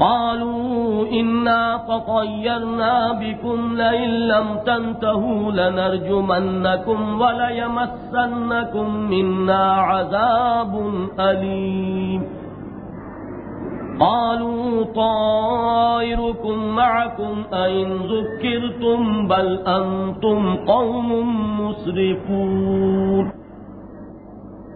قالوا إنا تطيرنا بكم لئن لم تنتهوا لنرجمنكم وليمسنكم منا عذاب أليم. قالوا طائركم معكم أئن ذكرتم بل أنتم قوم مسرفون.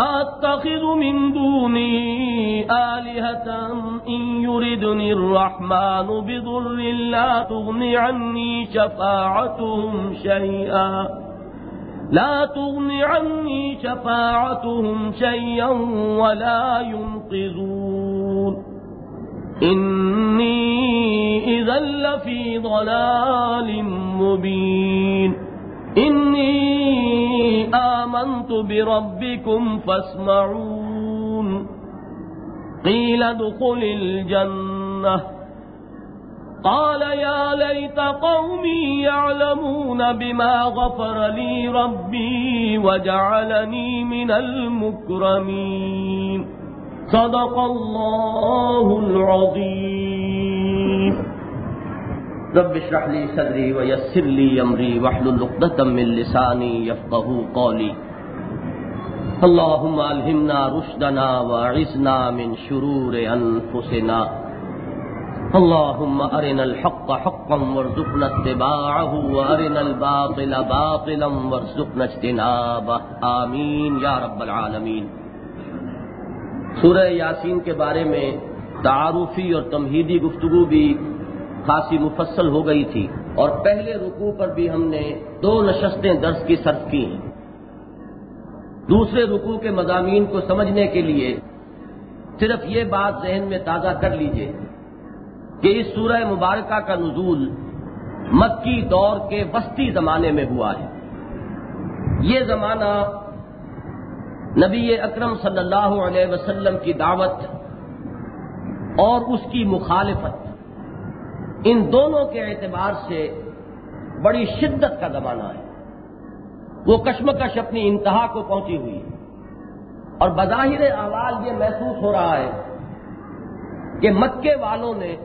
أتخذ من دوني آلهة إن يردني الرحمن بضر لا تغني عني شفاعتهم شيئا لا تغني عني شفاعتهم شيئا ولا ينقذون إني إذا لفي ضلال مبين إني آمنت بربكم فاسمعون. قيل ادخل الجنة. قال يا ليت قومي يعلمون بما غفر لي ربي وجعلني من المكرمين. صدق الله العظيم. رب اشرح لي صدري ويسر لي امري واحلل عقدة من لساني يفقهوا قولي. اللهم الهمنا رشدنا واعصمنا من شرور انفسنا اللهم ارنا الحق حقا وارزقنا اتباعه وارنا الباطل باطلا وارزقنا اجتنابه. آمین یا رب العالمین سورہ یاسین کے بارے میں تعارفی اور تمہیدی گفتگو بھی خاصی مفصل ہو گئی تھی اور پہلے رکوع پر بھی ہم نے دو نشستیں درس کی صرف کی ہیں۔ دوسرے رکوع کے مضامین کو سمجھنے کے لیے صرف یہ بات ذہن میں تازہ کر لیجیے کہ اس سورہ مبارکہ کا نزول مکی دور کے وسطی زمانے میں ہوا ہے۔ یہ زمانہ نبی اکرم صلی اللہ علیہ وسلم کی دعوت اور اس کی مخالفت ان دونوں کے اعتبار سے بڑی شدت کا زمانہ ہے۔ وہ کشمکش اپنی انتہا کو پہنچی ہوئی ہے۔ اور بظاہر آواز یہ محسوس ہو رہا ہے کہ مکے والوں نے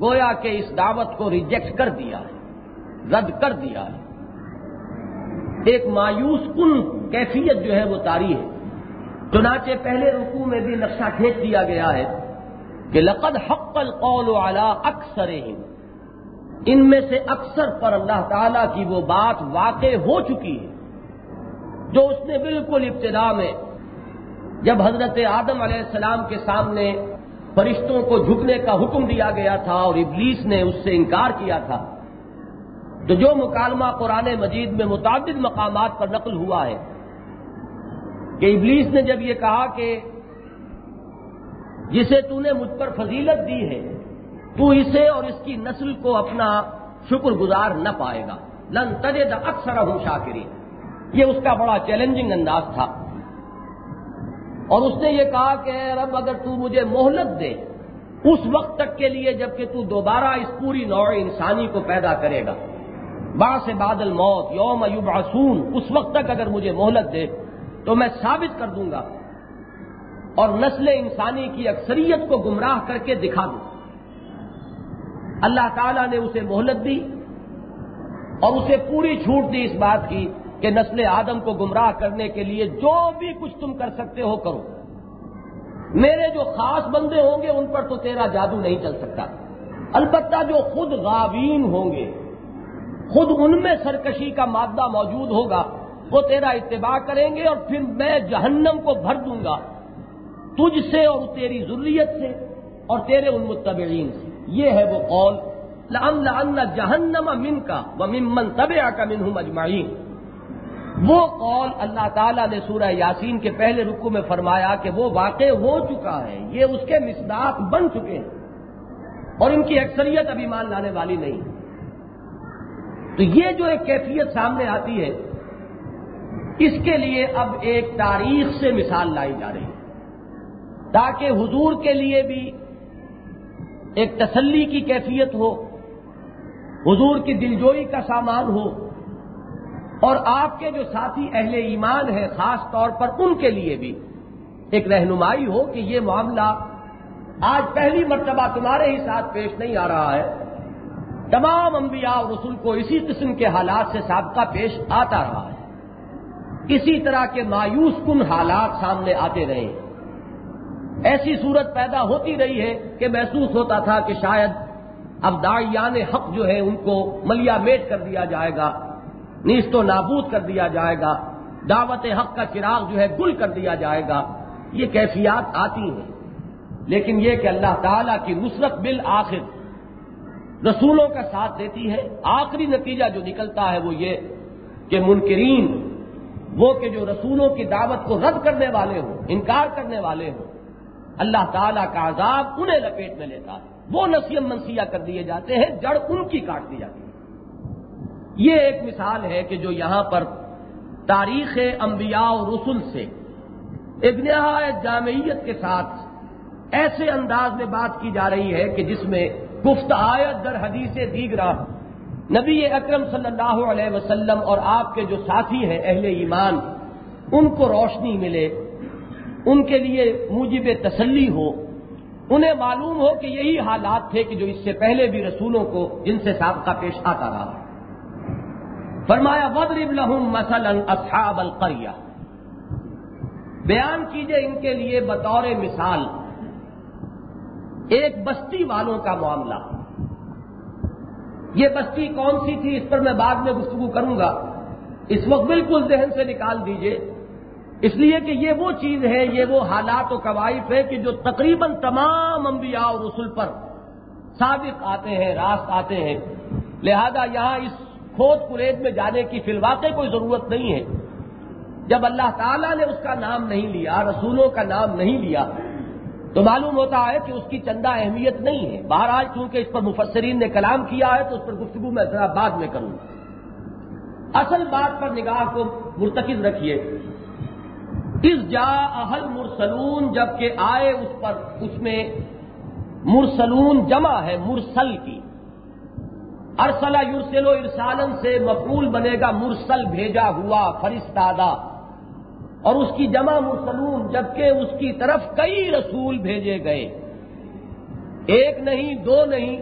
گویا کہ اس دعوت کو ریجیکٹ کر دیا ہے، رد کر دیا ہے۔ ایک مایوس کن کیفیت جو ہے وہ تاری ہے۔ چنانچہ پہلے رکوع میں بھی نقشہ کھینچ دیا گیا ہے۔ کہ لقد حق القول على اکثر ان میں سے اکثر پر اللہ تعالی کی وہ بات واقع ہو چکی ہے، جو اس نے بالکل ابتدا میں جب حضرت آدم علیہ السلام کے سامنے فرشتوں کو جھکنے کا حکم دیا گیا تھا اور ابلیس نے اس سے انکار کیا تھا، تو جو مکالمہ قرآن مجید میں متعدد مقامات پر نقل ہوا ہے کہ ابلیس نے جب یہ کہا کہ جسے تو نے مجھ پر فضیلت دی ہے، تو اسے اور اس کی نسل کو اپنا شکر گزار نہ پائے گا۔ لن تجد اکثر ہوں شاکری یہ اس کا بڑا چیلنجنگ انداز تھا۔ اور اس نے یہ کہا کہ رب، اگر تو مجھے مہلت دے، اس وقت تک کے لیے جبکہ تو دوبارہ اس پوری نوع انسانی کو پیدا کرے گا۔ با سے بادل موت یوم یوب اس وقت تک اگر مجھے مہلت دے، تو میں ثابت کر دوں گا اور نسل انسانی کی اکثریت کو گمراہ کر کے دکھا دوں۔ اللہ تعالیٰ نے اسے مہلت دی اور اسے پوری چھوٹ دی اس بات کی کہ نسل آدم کو گمراہ کرنے کے لیے جو بھی کچھ تم کر سکتے ہو کرو۔ میرے جو خاص بندے ہوں گے ان پر تو تیرا جادو نہیں چل سکتا۔ البتہ جو خود غاوین ہوں گے، خود ان میں سرکشی کا مادہ موجود ہوگا، وہ تیرا اتباع کریں گے اور پھر میں جہنم کو بھر دوں گا۔ تجھ سے اور تیری ضروریت سے اور تیرے ان متبعین سے۔ یہ ہے وہ قول لم جہنم من کا وہ ممن طب کا منہ اجمعین۔ وہ قول اللہ تعالیٰ نے سورہ یاسین کے پہلے رکو میں فرمایا کہ وہ واقع ہو چکا ہے، یہ اس کے مصداق بن چکے ہیں۔ اور ان کی اکثریت ابھی مان لانے والی نہیں۔ تو یہ جو ایک کیفیت سامنے آتی ہے، اس کے لیے اب ایک تاریخ سے مثال لائی جا رہی ہے۔ تاکہ حضور کے لیے بھی ایک تسلی کی کیفیت ہو، حضور کی دلجوئی کا سامان ہو، اور آپ کے جو ساتھی اہل ایمان ہیں، خاص طور پر ان کے لیے بھی ایک رہنمائی ہو کہ یہ معاملہ آج پہلی مرتبہ تمہارے ہی ساتھ پیش نہیں آ رہا ہے۔ تمام انبیاء اور رسول کو اسی قسم کے حالات سے سابقہ پیش آتا رہا ہے۔ اسی طرح کے مایوس کن حالات سامنے آتے رہے۔ ہیں ایسی صورت پیدا ہوتی رہی ہے کہ محسوس ہوتا تھا کہ شاید اب داعیان حق جو ہے ان کو ملیا میٹ کر دیا جائے گا، نیست و نابود کر دیا جائے گا، دعوت حق کا چراغ جو ہے گل کر دیا جائے گا، یہ کیفیات آتی ہیں۔ لیکن یہ کہ اللہ تعالی کی نصرت بالآخر رسولوں کا ساتھ دیتی ہے، آخری نتیجہ جو نکلتا ہے وہ یہ کہ منکرین، وہ کہ جو رسولوں کی دعوت کو رد کرنے والے ہوں، انکار کرنے والے ہوں اللہ تعالیٰ کا عذاب انہیں لپیٹ میں لیتا ہے۔ وہ نسیم منسیہ کر دیے جاتے ہیں، جڑ ان کی کاٹ دی جاتی ہے۔ یہ ایک مثال ہے کہ جو یہاں پر تاریخ انبیاء و رسول سے ایک نہایت جامعیت کے ساتھ ایسے انداز میں بات کی جا رہی ہے کہ جس میں گفت آیت در حدیث دیگرا نبی اکرم صلی اللہ علیہ وسلم اور آپ کے جو ساتھی ہیں اہل ایمان، ان کو روشنی ملے۔ ان کے لیے موجب تسلی ہو، انہیں معلوم ہو کہ یہی حالات تھے کہ جو اس سے پہلے بھی رسولوں کو جن سے سابقہ پیش آتا رہا۔ فرمایا وضرب لہم مثلا اصحاب القریہ بیان کیجیے ان کے لیے بطور مثال۔ ایک بستی والوں کا معاملہ۔ یہ بستی کون سی تھی؟ اس پر میں بعد میں گفتگو کروں گا۔ اس وقت بالکل ذہن سے نکال دیجیے۔ اس لیے کہ یہ وہ چیز ہے، یہ وہ حالات و قوائف ہے کہ جو تقریباً تمام انبیاء اور رسول پر صادق آتے ہیں، راست آتے ہیں۔ لہذا یہاں اس کھود کلید میں جانے کی فی الواقع کوئی ضرورت نہیں ہے۔ جب اللہ تعالیٰ نے اس کا نام نہیں لیا، رسولوں کا نام نہیں لیا، تو معلوم ہوتا ہے کہ اس کی چندہ اہمیت نہیں ہے۔ بہرحال چونکہ اس پر مفسرین نے کلام کیا ہے، تو اس پر گفتگو میں ذرا بعد میں کروں۔ اصل بات پر نگاہ کو مرتکز رکھیے۔ اس جا اہل مرسلون جبکہ آئے اس پر، اس میں مرسلون جمع ہے، مرسل کی۔ ارسلہ یورسلو ارسالن سے مفول بنے گا، مرسل بھیجا ہوا، فرستادہ۔ اور اس کی جمع مرسلون جبکہ اس کی طرف کئی رسول بھیجے گئے۔ ایک نہیں، دو نہیں،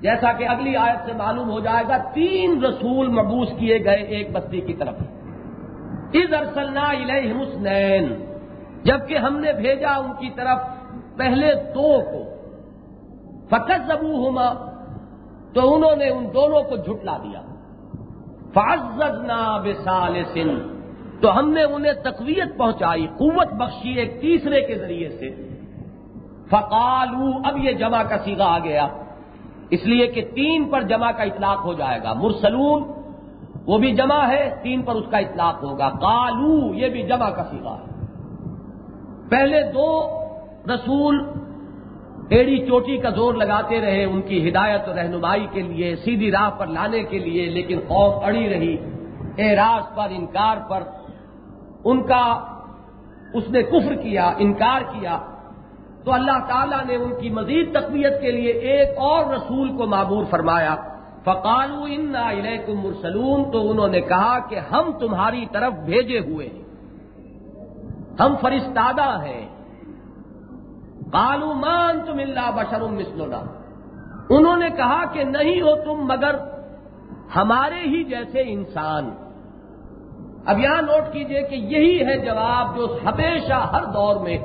جیسا کہ اگلی آیت سے معلوم ہو جائے گا، تین رسول مبوس کیے گئے ایک بستی کی طرف۔ از ارسلنا علیہ حسنین جبکہ ہم نے بھیجا ان کی طرف پہلے دو کو۔ فقط زبو تو انہوں نے ان دونوں کو جھٹلا دیا۔ فعززنا بسال سن تو ہم نے انہیں تقویت پہنچائی، قوت بخشی ایک تیسرے کے ذریعے سے۔ فقالو اب یہ جمع کا سیگا آ گیا۔ اس لیے کہ تین پر جمع کا اطلاق ہو جائے گا۔ مرسلون وہ بھی جمع ہے، تین پر اس کا اطلاق ہوگا۔ کالو یہ بھی جمع کا سیگا ہے۔ پہلے دو رسول ایڑی چوٹی کا زور لگاتے رہے، ان کی ہدایت و رہنمائی کے لیے، سیدھی راہ پر لانے کے لیے، لیکن خوف اڑی رہی۔ اعراض پر، انکار پر، ان کا اس نے کفر کیا، انکار کیا۔ تو اللہ تعالیٰ نے ان کی مزید تقویت کے لیے ایک اور رسول کو معبور فرمایا۔ فقالو ان علیکم مرسلون، تو انہوں نے کہا کہ ہم تمہاری طرف بھیجے ہوئے ہیں۔ ہم فرستادہ ہیں۔ کالو مان تم اللہ بشرم مسلونا انہوں نے کہا کہ نہیں ہو تم مگر ہمارے ہی جیسے انسان۔ اب یہاں نوٹ کیجیے کہ یہی ہے جواب جو ہمیشہ ہر دور میں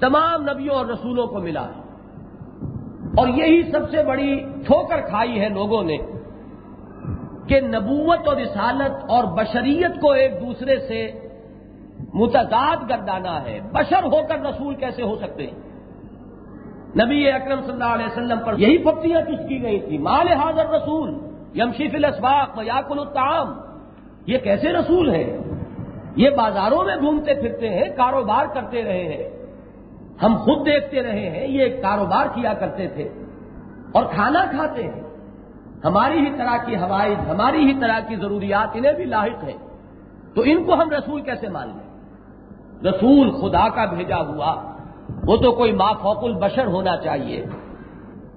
تمام نبیوں اور رسولوں کو ملا۔ ہے اور یہی سب سے بڑی ٹھوکر کھائی ہے لوگوں نے کہ نبوت اور رسالت اور بشریت کو ایک دوسرے سے متضاد گردانا ہے۔ بشر ہو کر رسول کیسے ہو سکتے ہیں؟ نبی اکرم صلی اللہ علیہ وسلم پر یہی پپتیاں کچھ کی گئی تھی۔ مال حاضر رسول یمشیف الاسباق یاقل الطعام۔ یہ کیسے رسول ہیں؟ یہ بازاروں میں گھومتے پھرتے ہیں، کاروبار کرتے رہے ہیں۔ ہم خود دیکھتے رہے ہیں، یہ ایک کاروبار کیا کرتے تھے اور کھانا کھاتے ہیں۔ ہماری ہی طرح کی ہوائی ہماری ہی طرح کی ضروریات انہیں بھی لاحق ہیں۔ تو ان کو ہم رسول کیسے مان لیں؟ رسول خدا کا بھیجا ہوا، وہ تو کوئی مافوق البشر ہونا چاہیے۔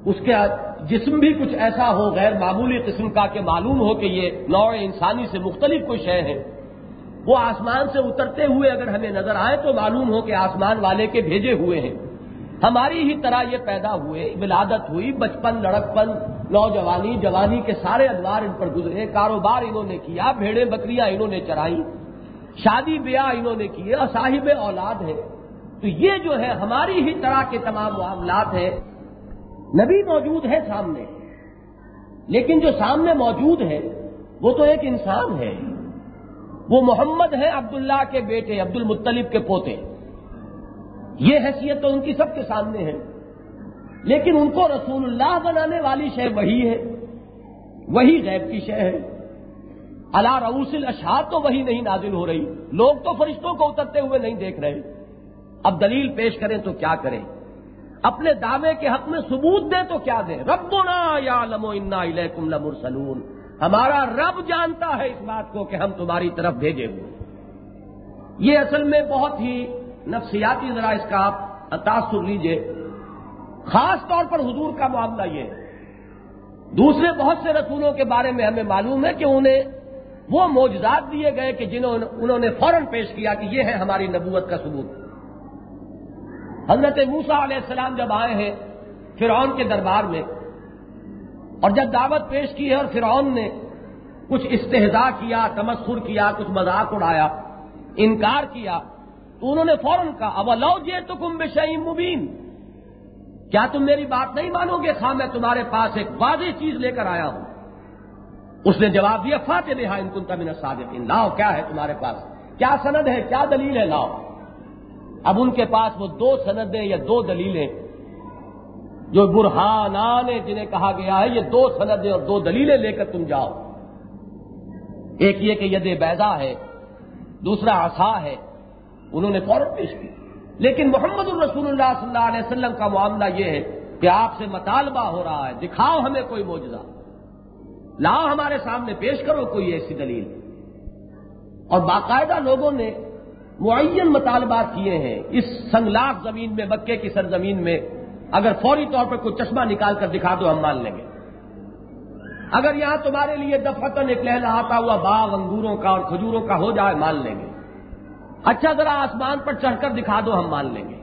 اس کے جسم بھی کچھ ایسا ہو، غیر معمولی قسم کا کہ معلوم ہو کہ یہ نوع انسانی سے مختلف کوئی شے ہے۔ وہ آسمان سے اترتے ہوئے اگر ہمیں نظر آئے تو معلوم ہو کہ آسمان والے کے بھیجے ہوئے ہیں۔ ہماری ہی طرح یہ پیدا ہوئے، ولادت ہوئی، بچپن، لڑکپن، نوجوانی، جوانی کے سارے ادوار ان پر گزرے، کاروبار انہوں نے کیا، بھیڑیں، بکریاں انہوں نے چرائی، شادی بیاہ انہوں نے کیے اور صاحب اولاد ہے تو یہ جو ہے ہماری ہی طرح کے تمام معاملات ہیں۔ نبی موجود ہے سامنے، لیکن جو سامنے موجود ہے وہ تو ایک انسان ہے وہ محمد ہے عبداللہ کے بیٹے عبد المطلب کے پوتے۔ یہ حیثیت تو ان کی سب کے سامنے ہے۔ لیکن ان کو رسول اللہ بنانے والی شے وہی ہے۔ وہی غیب کی شے ہے۔ اللہ رؤوس الاشار تو وہی نہیں نازل ہو رہی۔ لوگ تو فرشتوں کو اترتے ہوئے نہیں دیکھ رہے۔ اب دلیل پیش کریں تو کیا کریں؟ اپنے دعوے کے حق میں ثبوت دیں تو کیا دیں؟ ربنا یا لمو انا الیکم لمرسلون۔ ہمارا رب جانتا ہے اس بات کو کہ ہم تمہاری طرف بھیجے ہوئے یہ اصل میں بہت ہی نفسیاتی ذرا اس کا آپ تاثر لیجیے۔ خاص طور پر حضور کا معاملہ یہ ہے۔ دوسرے بہت سے رسولوں کے بارے میں ہمیں معلوم ہے کہ انہیں وہ موجزات دیے گئے کہ جنہوں انہوں نے فوراً پیش کیا کہ یہ ہے ہماری نبوت کا ثبوت۔ حضرت موسا علیہ السلام جب آئے ہیں فرعون کے دربار میں اور جب دعوت پیش کی ہے اور فرعون نے کچھ استحضا کیا، تمسخر کیا، کچھ مذاق اڑایا، انکار کیا، تو انہوں نے فوراً کہا اب لو جے تو کم بشعیم مبین. کیا تم میری بات نہیں مانو گے؟ خواہ میں تمہارے پاس ایک واضح چیز لے کر آیا ہوں۔ اس نے جواب دیا، فاتح رہا ان کن تمن صادقین لاؤ، کیا ہے تمہارے پاس؟ کیا سند ہے؟ کیا دلیل ہے؟ لاؤ۔ اب ان کے پاس وہ دو سندیں یا دو دلیلیں جو برہانان جنہیں کہا گیا ہے، یہ دو سندیں اور دو دلیلیں لے کر تم جاؤ۔ ایک یہ کہ ید بیضا ہے، دوسرا آسا ہے، انہوں نے فوراً پیش کی لیکن محمد الرسول اللہ صلی اللہ علیہ وسلم کا معاملہ یہ ہے کہ آپ سے مطالبہ ہو رہا ہے، دکھاؤ ہمیں کوئی موجودہ لاؤ ہمارے سامنے پیش کرو کوئی ایسی دلیل۔ اور باقاعدہ لوگوں نے معین مطالبات کیے ہیں۔ اس سنگلاخ زمین میں، مکے کی سرزمین میں اگر فوری طور پر کوئی چشمہ نکال کر دکھا دو، ہم مان لیں گے۔ اگر یہاں تمہارے لیے دفتن ایک لہلا آتا ہوا باغ انگوروں کا اور کھجوروں کا ہو جائے، مان لیں گے۔ اچھا ذرا آسمان پر چڑھ کر دکھا دو، ہم مان لیں گے۔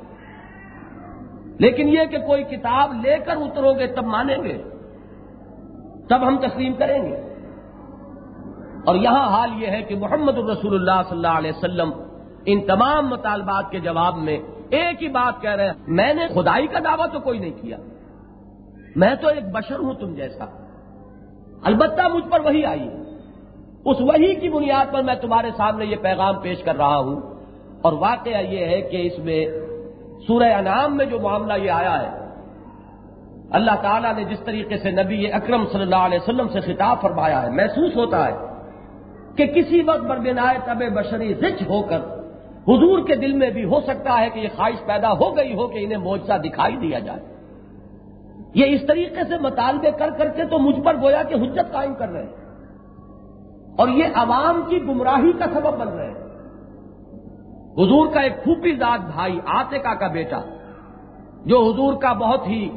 لیکن یہ کہ کوئی کتاب لے کر اترو گے، تب مانیں گے۔ تب ہم تسلیم کریں گے۔ اور یہاں حال یہ ہے کہ محمد الرسول اللہ صلی اللہ علیہ وسلم ان تمام مطالبات کے جواب میں ایک ہی بات کہہ رہے ہیں، میں نے خدائی کا دعویٰ تو کوئی نہیں کیا۔ میں تو ایک بشر ہوں تم جیسا۔ البتہ مجھ پر وہی آئی۔ اس وہی کی بنیاد پر میں تمہارے سامنے یہ پیغام پیش کر رہا ہوں۔ اور واقعہ یہ ہے کہ اس میں سورہ انعام میں جو معاملہ یہ آیا ہے، اللہ تعالیٰ نے جس طریقے سے نبی اکرم صلی اللہ علیہ وسلم سے خطاب فرمایا ہے، محسوس ہوتا ہے کہ کسی وقت بربنائے طب بشری رچ ہو کر حضور کے دل میں بھی ہو سکتا ہے کہ یہ خواہش پیدا ہو گئی ہو کہ انہیں موجہ دکھائی دیا جائے۔ یہ اس طریقے سے مطالبے کر کر کے تو مجھ پر گویا کہ حجت قائم کر رہے ہیں۔ اور یہ عوام کی گمراہی کا سبب بن رہے ہیں۔ حضور کا ایک پھوپھی داد بھائی آتکا کا بیٹا، جو حضور کا بہت ہی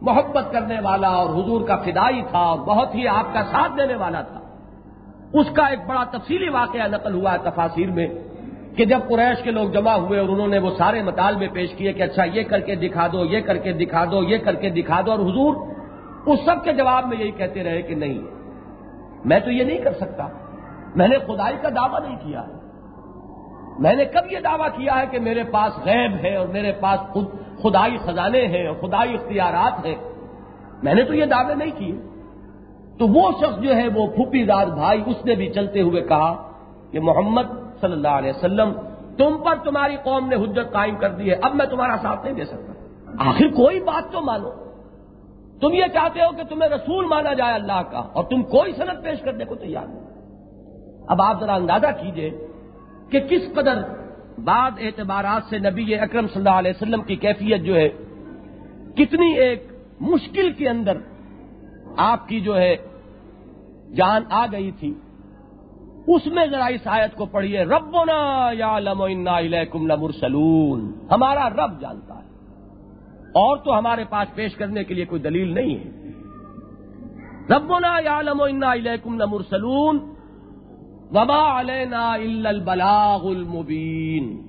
محبت کرنے والا اور حضور کا فدائی تھا اور بہت ہی آپ کا ساتھ دینے والا تھا۔ اس کا ایک بڑا تفصیلی واقعہ نقل ہوا ہے تفاصیر میں۔ کہ جب قریش کے لوگ جمع ہوئے اور انہوں نے وہ سارے مطالبے پیش کیے کہ اچھا یہ کر کے دکھا دو، یہ کر کے دکھا دو، یہ کر کے دکھا دو، اور حضور اس سب کے جواب میں یہی کہتے رہے کہ نہیں میں تو یہ نہیں کر سکتا۔ میں نے خدائی کا دعویٰ نہیں کیا۔ میں نے کب یہ دعویٰ کیا ہے کہ میرے پاس غیب ہے اور میرے پاس خود، خدائی خزانے ہیں اور خدائی اختیارات ہیں؟ میں نے تو یہ دعوے نہیں کیے۔ تو وہ شخص جو ہے وہ پھوپھی دار بھائی، اس نے بھی چلتے ہوئے کہا کہ محمد صلی اللہ علیہ وسلم، تم پر تمہاری قوم نے حجت قائم کر دی ہے، اب میں تمہارا ساتھ نہیں دے سکتا۔ آخر کوئی بات تو مانو۔ تم یہ چاہتے ہو کہ تمہیں رسول مانا جائے اللہ کا، اور تم کوئی صنعت پیش کرنے کو تیار نہیں۔ اب آپ ذرا اندازہ کیجیے کہ کس قدر بعد اعتبارات سے نبی اکرم صلی اللہ علیہ وسلم کی کیفیت جو ہے، کتنی ایک مشکل کے اندر آپ کی جو ہے جان آ گئی تھی۔ اس میں ذرا اس آیت کو پڑھیے، ربنا یا لم کم لمرسلون۔ ہمارا رب جانتا ہے۔ اور تو ہمارے پاس پیش کرنے کے لیے کوئی دلیل نہیں ہے۔ ربنا یا لم کم لمرسلون۔ وبا علینا البلاغ المبین۔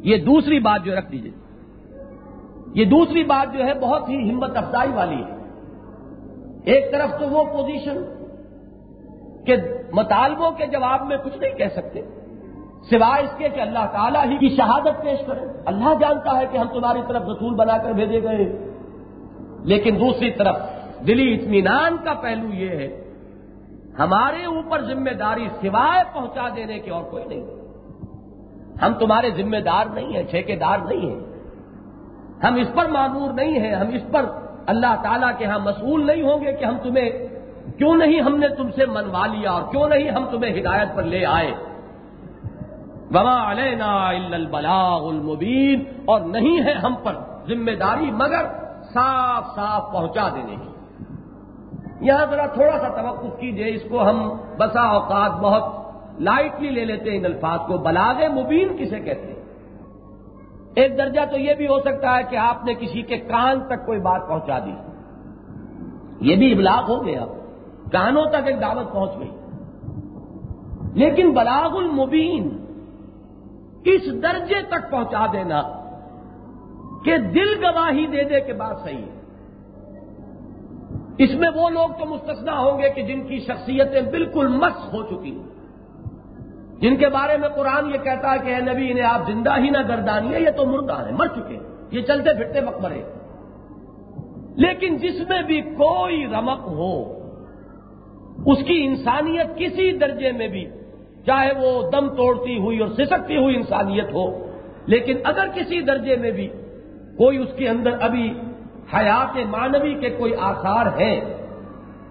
یہ دوسری بات جو رکھ دیجیے یہ دوسری بات جو ہے بہت ہی ہمت افزائی والی ہے۔ ایک طرف تو وہ پوزیشن کہ مطالبوں کے جواب میں کچھ نہیں کہہ سکتے۔ سوائے اس کے کہ اللہ تعالیٰ ہی کی شہادت پیش کرے۔ اللہ جانتا ہے کہ ہم تمہاری طرف رسول بنا کر بھیجے گئے۔ لیکن دوسری طرف دلی اطمینان کا پہلو یہ ہے، ہمارے اوپر ذمہ داری سوائے پہنچا دینے کی اور کوئی نہیں۔ ہم تمہارے ذمہ دار نہیں ہیں، ٹھیکے دار نہیں ہیں۔ ہم اس پر معمور نہیں ہیں، ہم اس پر اللہ تعالیٰ کے ہاں مسئول نہیں ہوں گے کہ ہم تمہیں کیوں نہیں ہم نے تم سے منوا لیا اور کیوں نہیں ہم تمہیں ہدایت پر لے آئے؟ وما علینا البلاغ المبین اور نہیں ہے ہم پر ذمہ داری مگر صاف صاف پہنچا دینے کی۔ یہاں ذرا تھوڑا سا توقف کیجیے، اس کو ہم بسا اوقات بہت لائٹلی لے لیتے ہیں ان الفاظ کو۔ بلاغ مبین کسے کہتے ہیں؟ ایک درجہ تو یہ بھی ہو سکتا ہے کہ آپ نے کسی کے کان تک کوئی بات پہنچا دی۔ یہ بھی ابلاغ ہو گیا۔ کانوں تک ایک دعوت پہنچ گئی۔ لیکن بلاغ المبین اس درجے تک پہنچا دینا کہ دل گواہی دے دے کے بعد صحیح ہے۔ اس میں وہ لوگ تو مستثنا ہوں گے کہ جن کی شخصیتیں بالکل مس ہو چکی ہیں۔ جن کے بارے میں قرآن یہ کہتا ہے کہ اے نبی، انہیں آپ زندہ ہی نہ گردانیے، یہ تو مردہ ہیں، مر چکے یہ چلتے پھرتے مقبرے لیکن جس میں بھی کوئی رمق ہو اس کی انسانیت کسی درجے میں بھی چاہے وہ دم توڑتی ہوئی اور سسکتی ہوئی انسانیت ہو، لیکن اگر کسی درجے میں بھی کوئی اس کے اندر ابھی حیات مانوی کے کوئی آثار ہیں،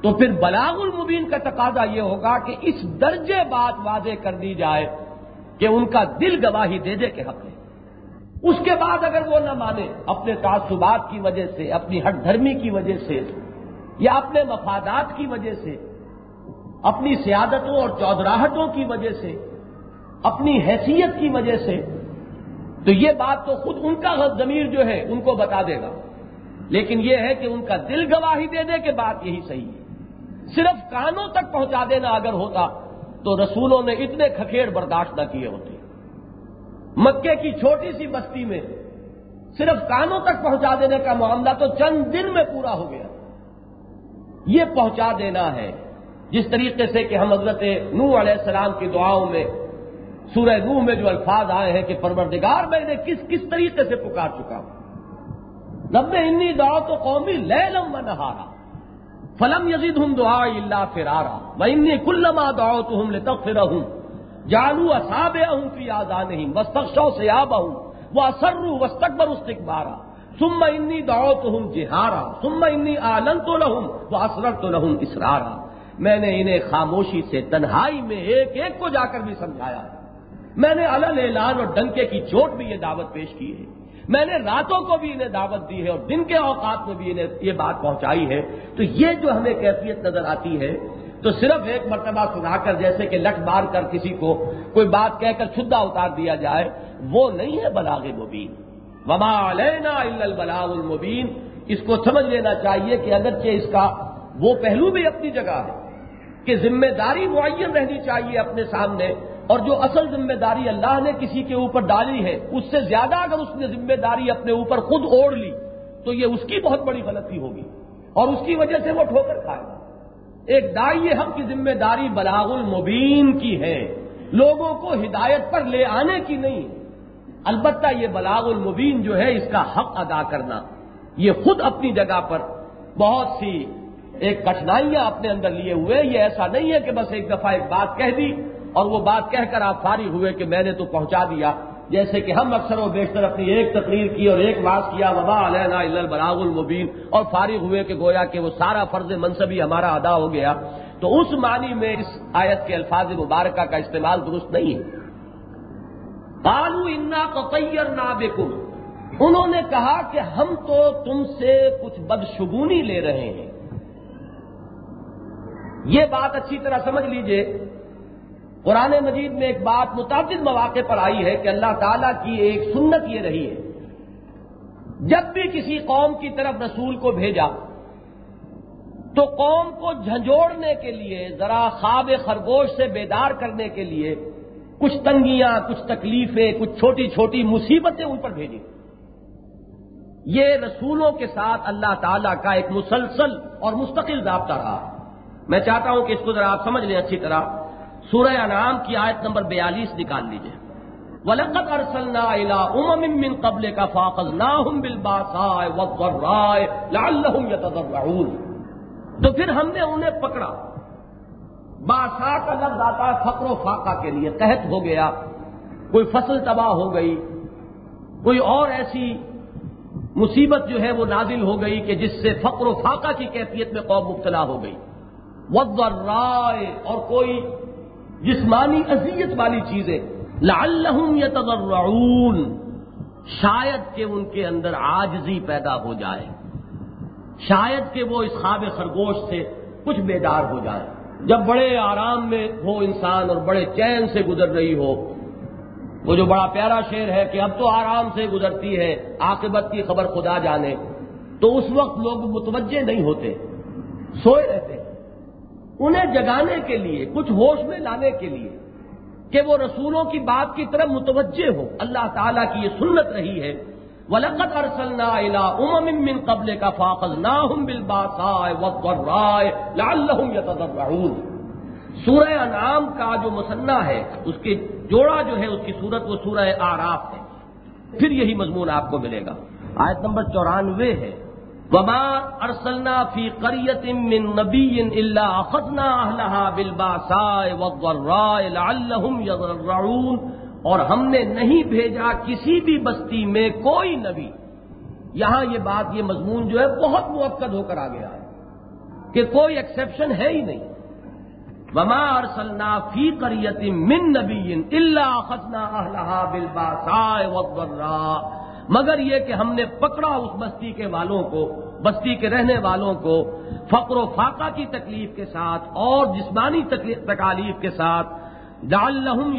تو پھر بلاغ المبین کا تقاضا یہ ہوگا کہ اس درجے بات واضح کر دی جائے کہ ان کا دل گواہی دے دے کے حق ہے۔ اس کے بعد اگر وہ نہ مانے اپنے تعصبات کی وجہ سے، اپنی ہٹ دھرمی کی وجہ سے یا اپنے مفادات کی وجہ سے اپنی سیادتوں اور چودراہٹوں کی وجہ سے، اپنی حیثیت کی وجہ سے، تو یہ بات تو خود ان کا ضمیر جو ہے ان کو بتا دے گا۔ لیکن یہ ہے کہ ان کا دل گواہی دے دے کہ بات یہی صحیح ہے۔ صرف کانوں تک پہنچا دینا اگر ہوتا تو رسولوں نے اتنے کھکھیڑ برداشت نہ کیے ہوتے۔ مکے کی چھوٹی سی بستی میں صرف کانوں تک پہنچا دینے کا معاملہ تو چند دن میں پورا ہو گیا۔ یہ پہنچا دینا ہے۔ جس طریقے سے کہ ہم حضرت نو علیہ السلام کی دعاؤں میں سورہ نو میں جو الفاظ آئے ہیں کہ پروردگار میں نے کس کس طریقے سے پکار چکا ہوں۔ رب انی دعا تو قومی لے لم نہارا، فلم یزید ہوں دعا اللہ فرارا میں انی کلما دعا تو ہم لے پھر ہوں جالو اصاب ہوں کی آزا نہیں وسطوں سے آب ہوں وہ اسرو وسطبر استقبارا سم انی دعو تو ہوں جہارا سم انی آلن تو لہوں وہ اسرر تو لہوں اسرارا۔ میں نے انہیں خاموشی سے تنہائی میں ایک ایک کو جا کر بھی سمجھایا۔ میں نے الل اعلان اور ڈنکے کی چوٹ بھی یہ دعوت پیش کی ہے۔ میں نے راتوں کو بھی انہیں دعوت دی ہے اور دن کے اوقات میں بھی انہیں یہ بات پہنچائی ہے۔ تو یہ جو ہمیں کیفیت نظر آتی ہے، تو صرف ایک مرتبہ سنا کر جیسے کہ لٹ مار کر کسی کو کوئی بات کہہ کر چھدا اتار دیا جائے، وہ نہیں ہے بلاغ مبین۔ وما علینا البلاغ المبین اس کو سمجھ لینا چاہیے کہ اگرچہ اس کا وہ پہلو بھی اپنی جگہ ہے۔ کہ ذمہ داری معین رہنی چاہیے اپنے سامنے اور جو اصل ذمہ داری اللہ نے کسی کے اوپر ڈالی ہے، اس سے زیادہ اگر اس نے ذمہ داری اپنے اوپر خود اوڑھ لی، تو یہ اس کی بہت بڑی غلطی ہوگی اور اس کی وجہ سے وہ ٹھوکر کھائے۔ گا ایک دائی حق کی ذمہ داری بلاغ المبین کی ہے، لوگوں کو ہدایت پر لے آنے کی نہیں۔ البتہ یہ بلاغ المبین جو ہے، اس کا حق ادا کرنا، یہ خود اپنی جگہ پر بہت سی ایک کٹھنائیاں اپنے اندر لیے ہوئے، یہ ایسا نہیں ہے کہ بس ایک دفعہ ایک بات کہہ دی اور وہ بات کہہ کر آپ فارغ ہوئے کہ میں نے تو پہنچا دیا۔ جیسے کہ ہم اکثر و بیشتر اپنی ایک تقریر کی اور ایک بات کیا وبا علیہ البراغ المبین، اور فارغ ہوئے کہ گویا کہ وہ سارا فرض منصبی ہمارا ادا ہو گیا۔ تو اس معنی میں اس آیت کے الفاظ مبارکہ کا استعمال درست نہیں ہے۔ بالو انا قطیر نابکم انہوں نے کہا کہ ہم تو تم سے کچھ بدشگونی لے رہے ہیں۔ یہ بات اچھی طرح سمجھ لیجیے، قرآن مجید میں ایک بات متعدد مواقع پر آئی ہے کہ اللہ تعالیٰ کی ایک سنت یہ رہی ہے، جب بھی کسی قوم کی طرف رسول کو بھیجا، تو قوم کو جھنجھوڑنے کے لیے، ذرا خواب خرگوش سے بیدار کرنے کے لیے کچھ تنگیاں، کچھ تکلیفیں، کچھ چھوٹی چھوٹی مصیبتیں ان پر بھیجی۔ یہ رسولوں کے ساتھ اللہ تعالی کا ایک مسلسل اور مستقل ضابطہ رہا۔ میں چاہتا ہوں کہ اس کو ذرا آپ سمجھ لیں اچھی طرح۔ سورہ انعام کی آیت نمبر بیالیس نکال لیجیے ولقت ارسلنا الى امم من قبل کا فاخذناهم بالباساء والضراء لعلهم يتضرعون تو پھر ہم نے انہیں پکڑا۔ باسا کا لفظ آتا ہے فقر و فاقہ کے لیے، تحت ہو گیا، کوئی فصل تباہ ہو گئی، کوئی اور ایسی مصیبت جو ہے وہ نازل ہو گئی کہ جس سے فقر و فاقہ کی کیفیت میں قوم مبتلا ہو گئی۔ وقت اور کوئی جسمانی اذیت والی چیزیں۔ لعلہم یتضرعون، شاید کہ ان کے اندر آجزی پیدا ہو جائے۔ شاید کہ وہ اس خواب خرگوش سے کچھ بیدار ہو جائے۔ جب بڑے آرام میں ہو انسان اور بڑے چین سے گزر رہی ہو، وہ جو بڑا پیارا شعر ہے کہ اب تو آرام سے گزرتی ہے، عاقبت کی خبر خدا جانے، تو اس وقت لوگ متوجہ نہیں ہوتے۔ سوئے رہتے انہیں جگانے کے لیے، کچھ ہوش میں لانے کے لیے کہ وہ رسولوں کی بات کی طرف متوجہ ہو اللہ تعالیٰ کی یہ سنت رہی ہے ولقت ارسلنا الى امم من قبل کا فاخذناهم بالباساء والضراء لعلهم يتضرعون سورہ انعام کا جو مصنع ہے، اس کے جوڑا جو ہے، اس کی صورت وہ سورہ آراف ہے۔ پھر یہی مضمون آپ کو ملے گا۔ آیت نمبر چورانوے ہے۔ وما ارسلنا فی قریت من نبی الا اخذنا اهلها بالباساء والضراء لعلهم يضرعون اور ہم نے نہیں بھیجا کسی بھی بستی میں کوئی نبی۔ یہاں یہ بات، یہ مضمون جو ہے بہت موقع ہو کر آ گیا ہے کہ کوئی ایکسیپشن ہے ہی نہیں۔ وما ارسلنا فی قریت من نبی الا اخذنا اهلها بالباساء والضراء۔ مگر یہ کہ ہم نے پکڑا اس بستی کے والوں کو، بستی کے رہنے والوں کو فقر و فاقہ کی تکلیف کے ساتھ اور جسمانی تکالیف کے ساتھ۔ ڈال لہم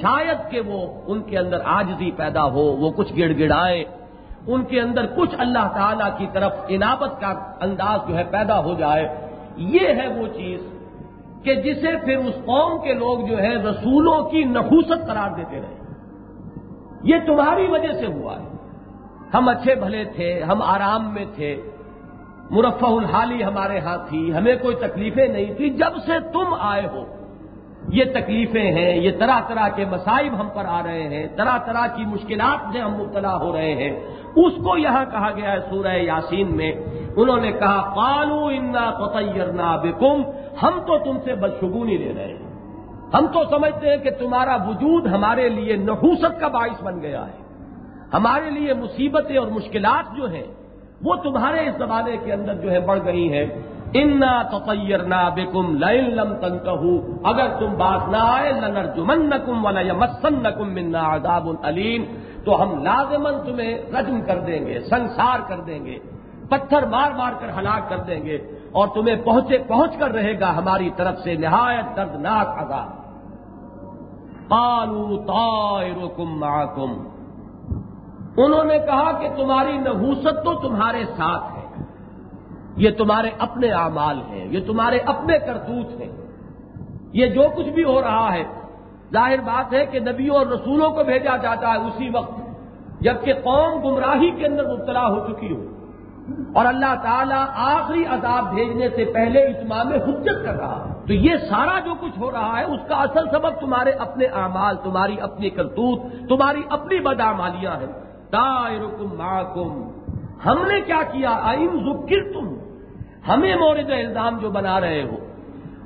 شاید کہ وہ ان کے اندر آجزی پیدا ہو، وہ کچھ گڑ گڑائے۔ ان کے اندر کچھ اللہ تعالی کی طرف انابت کا انداز جو ہے پیدا ہو جائے۔ یہ ہے وہ چیز کہ جسے پھر اس قوم کے لوگ جو ہے رسولوں کی نحوست قرار دیتے رہے۔ یہ تمہاری وجہ سے ہوا ہے۔ ہم اچھے بھلے تھے، ہم آرام میں تھے۔ مرفع الحالی ہمارے ہاں تھی، ہمیں کوئی تکلیفیں نہیں تھی جب سے تم آئے ہو، یہ تکلیفیں ہیں، یہ طرح طرح کے مسائب ہم پر آ رہے ہیں، طرح طرح کی مشکلات سے ہم مبتلا ہو رہے ہیں۔ اس کو یہاں کہا گیا ہے سورہ یاسین میں۔ انہوں نے کہا قالو انا پتیرنا بکم ہم تو تم سے بدشگونی لے رہے ہیں۔ ہم تو سمجھتے ہیں کہ تمہارا وجود ہمارے لیے نحوست کا باعث بن گیا ہے۔ ہمارے لیے مصیبتیں اور مشکلات جو ہیں، وہ تمہارے اس زمانے کے اندر جو ہے بڑھ گئی ہیں۔ انا تطیرنا بکم لئن لم تنتہو اگر تم بات نہ آئے لنرجمنکم ولا یمسنکم منا عذاب علیم تو ہم لازمن تمہیں رجم کر دیں گے، سنسار کر دیں گے، پتھر مار مار کر ہلاک کر دیں گے۔ اور تمہیں پہنچے، پہنچ کر رہے گا ہماری طرف سے نہایت دردناک عذاب۔ قالوا طائركم انہوں نے کہا کہ تمہاری نحوست تو تمہارے ساتھ ہے۔ یہ تمہارے اپنے اعمال ہیں، یہ تمہارے اپنے کرتوت ہیں۔ یہ جو کچھ بھی ہو رہا ہے، ظاہر بات ہے کہ نبیوں اور رسولوں کو بھیجا جاتا ہے اسی وقت، جبکہ قوم گمراہی کے اندر مبتلا ہو چکی ہو۔ اور اللہ تعالیٰ آخری عذاب بھیجنے سے پہلے اتمام حجت کر رہا ہے۔ تو یہ سارا جو کچھ ہو رہا ہے، اس کا اصل سبب تمہارے اپنے اعمال، تمہاری اپنی کرتوت تمہاری اپنی بدامالیاں ہیں۔ دائرکم معکم۔ ہم نے کیا کیا؟ آئین ذکر تم ہمیں مورد الزام جو بنا رہے ہو۔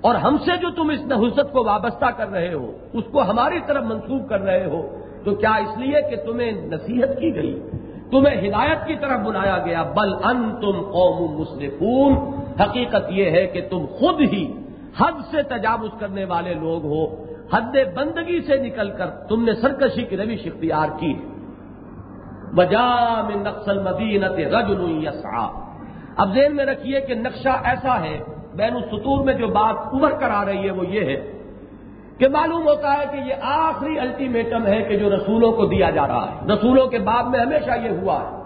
اور ہم سے جو تم اس نحست کو وابستہ کر رہے ہو، اس کو ہماری طرف منسوخ کر رہے ہو۔ تو کیا اس لیے کہ تمہیں نصیحت کی گئی؟ تمہیں ہدایت کی طرف بلایا گیا، بل ان تم قوم مسلفون حقیقت یہ ہے کہ تم خود ہی حد سے تجاوز کرنے والے لوگ ہو۔ حد بندگی سے نکل کر تم نے سرکشی کی روش اختیار کی۔ بجام نقصل مدینت رجل یسعا اب ذہن میں رکھیے کہ نقشہ ایسا ہے، بین السطور میں جو بات ابھر کر آ رہی ہے وہ یہ ہے۔ کہ معلوم ہوتا ہے کہ یہ آخری الٹیمیٹم ہے کہ جو رسولوں کو دیا جا رہا ہے۔ رسولوں کے بعد میں ہمیشہ یہ ہوا ہے۔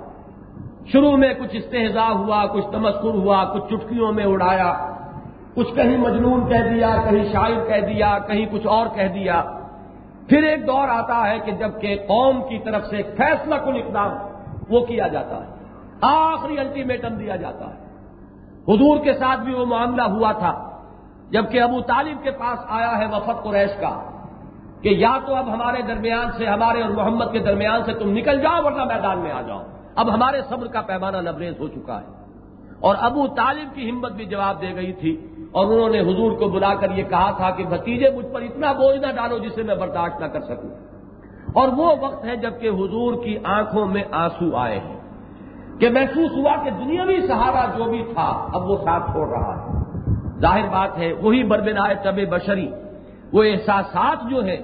شروع میں کچھ استحضا ہوا، کچھ تمسکر ہوا، کچھ چٹکیوں میں اڑایا، کچھ کہیں مجنون کہہ دیا، کہیں شاعر کہہ دیا، کہیں کچھ اور کہہ دیا۔ پھر ایک دور آتا ہے کہ جبکہ قوم کی طرف سے فیصلہ کن اقدام وہ کیا جاتا ہے۔ آخری الٹیمیٹم دیا جاتا ہے۔ حضور کے ساتھ بھی وہ معاملہ ہوا تھا۔ جبکہ ابو طالب کے پاس آیا ہے وفد قریش کا کہ یا تو اب ہمارے درمیان سے ہمارے اور محمد کے درمیان سے تم نکل جاؤ ورنہ میدان میں آ جاؤ۔ اب ہمارے صبر کا پیمانہ نبریز ہو چکا ہے۔ اور ابو طالب کی ہمت بھی جواب دے گئی تھی اور انہوں نے حضور کو بلا کر یہ کہا تھا کہ بھتیجے مجھ پر اتنا بوجھ نہ ڈالو جسے میں برداشت نہ کر سکوں۔ اور وہ وقت ہے جبکہ حضور کی آنکھوں میں آنسو آئے ہیں کہ محسوس ہوا کہ دنیاوی سہارا جو بھی تھا اب وہ ساتھ چھوڑ رہا ہے۔ ظاہر بات ہے، وہی بربنائے طب بشری، وہ احساسات جو ہے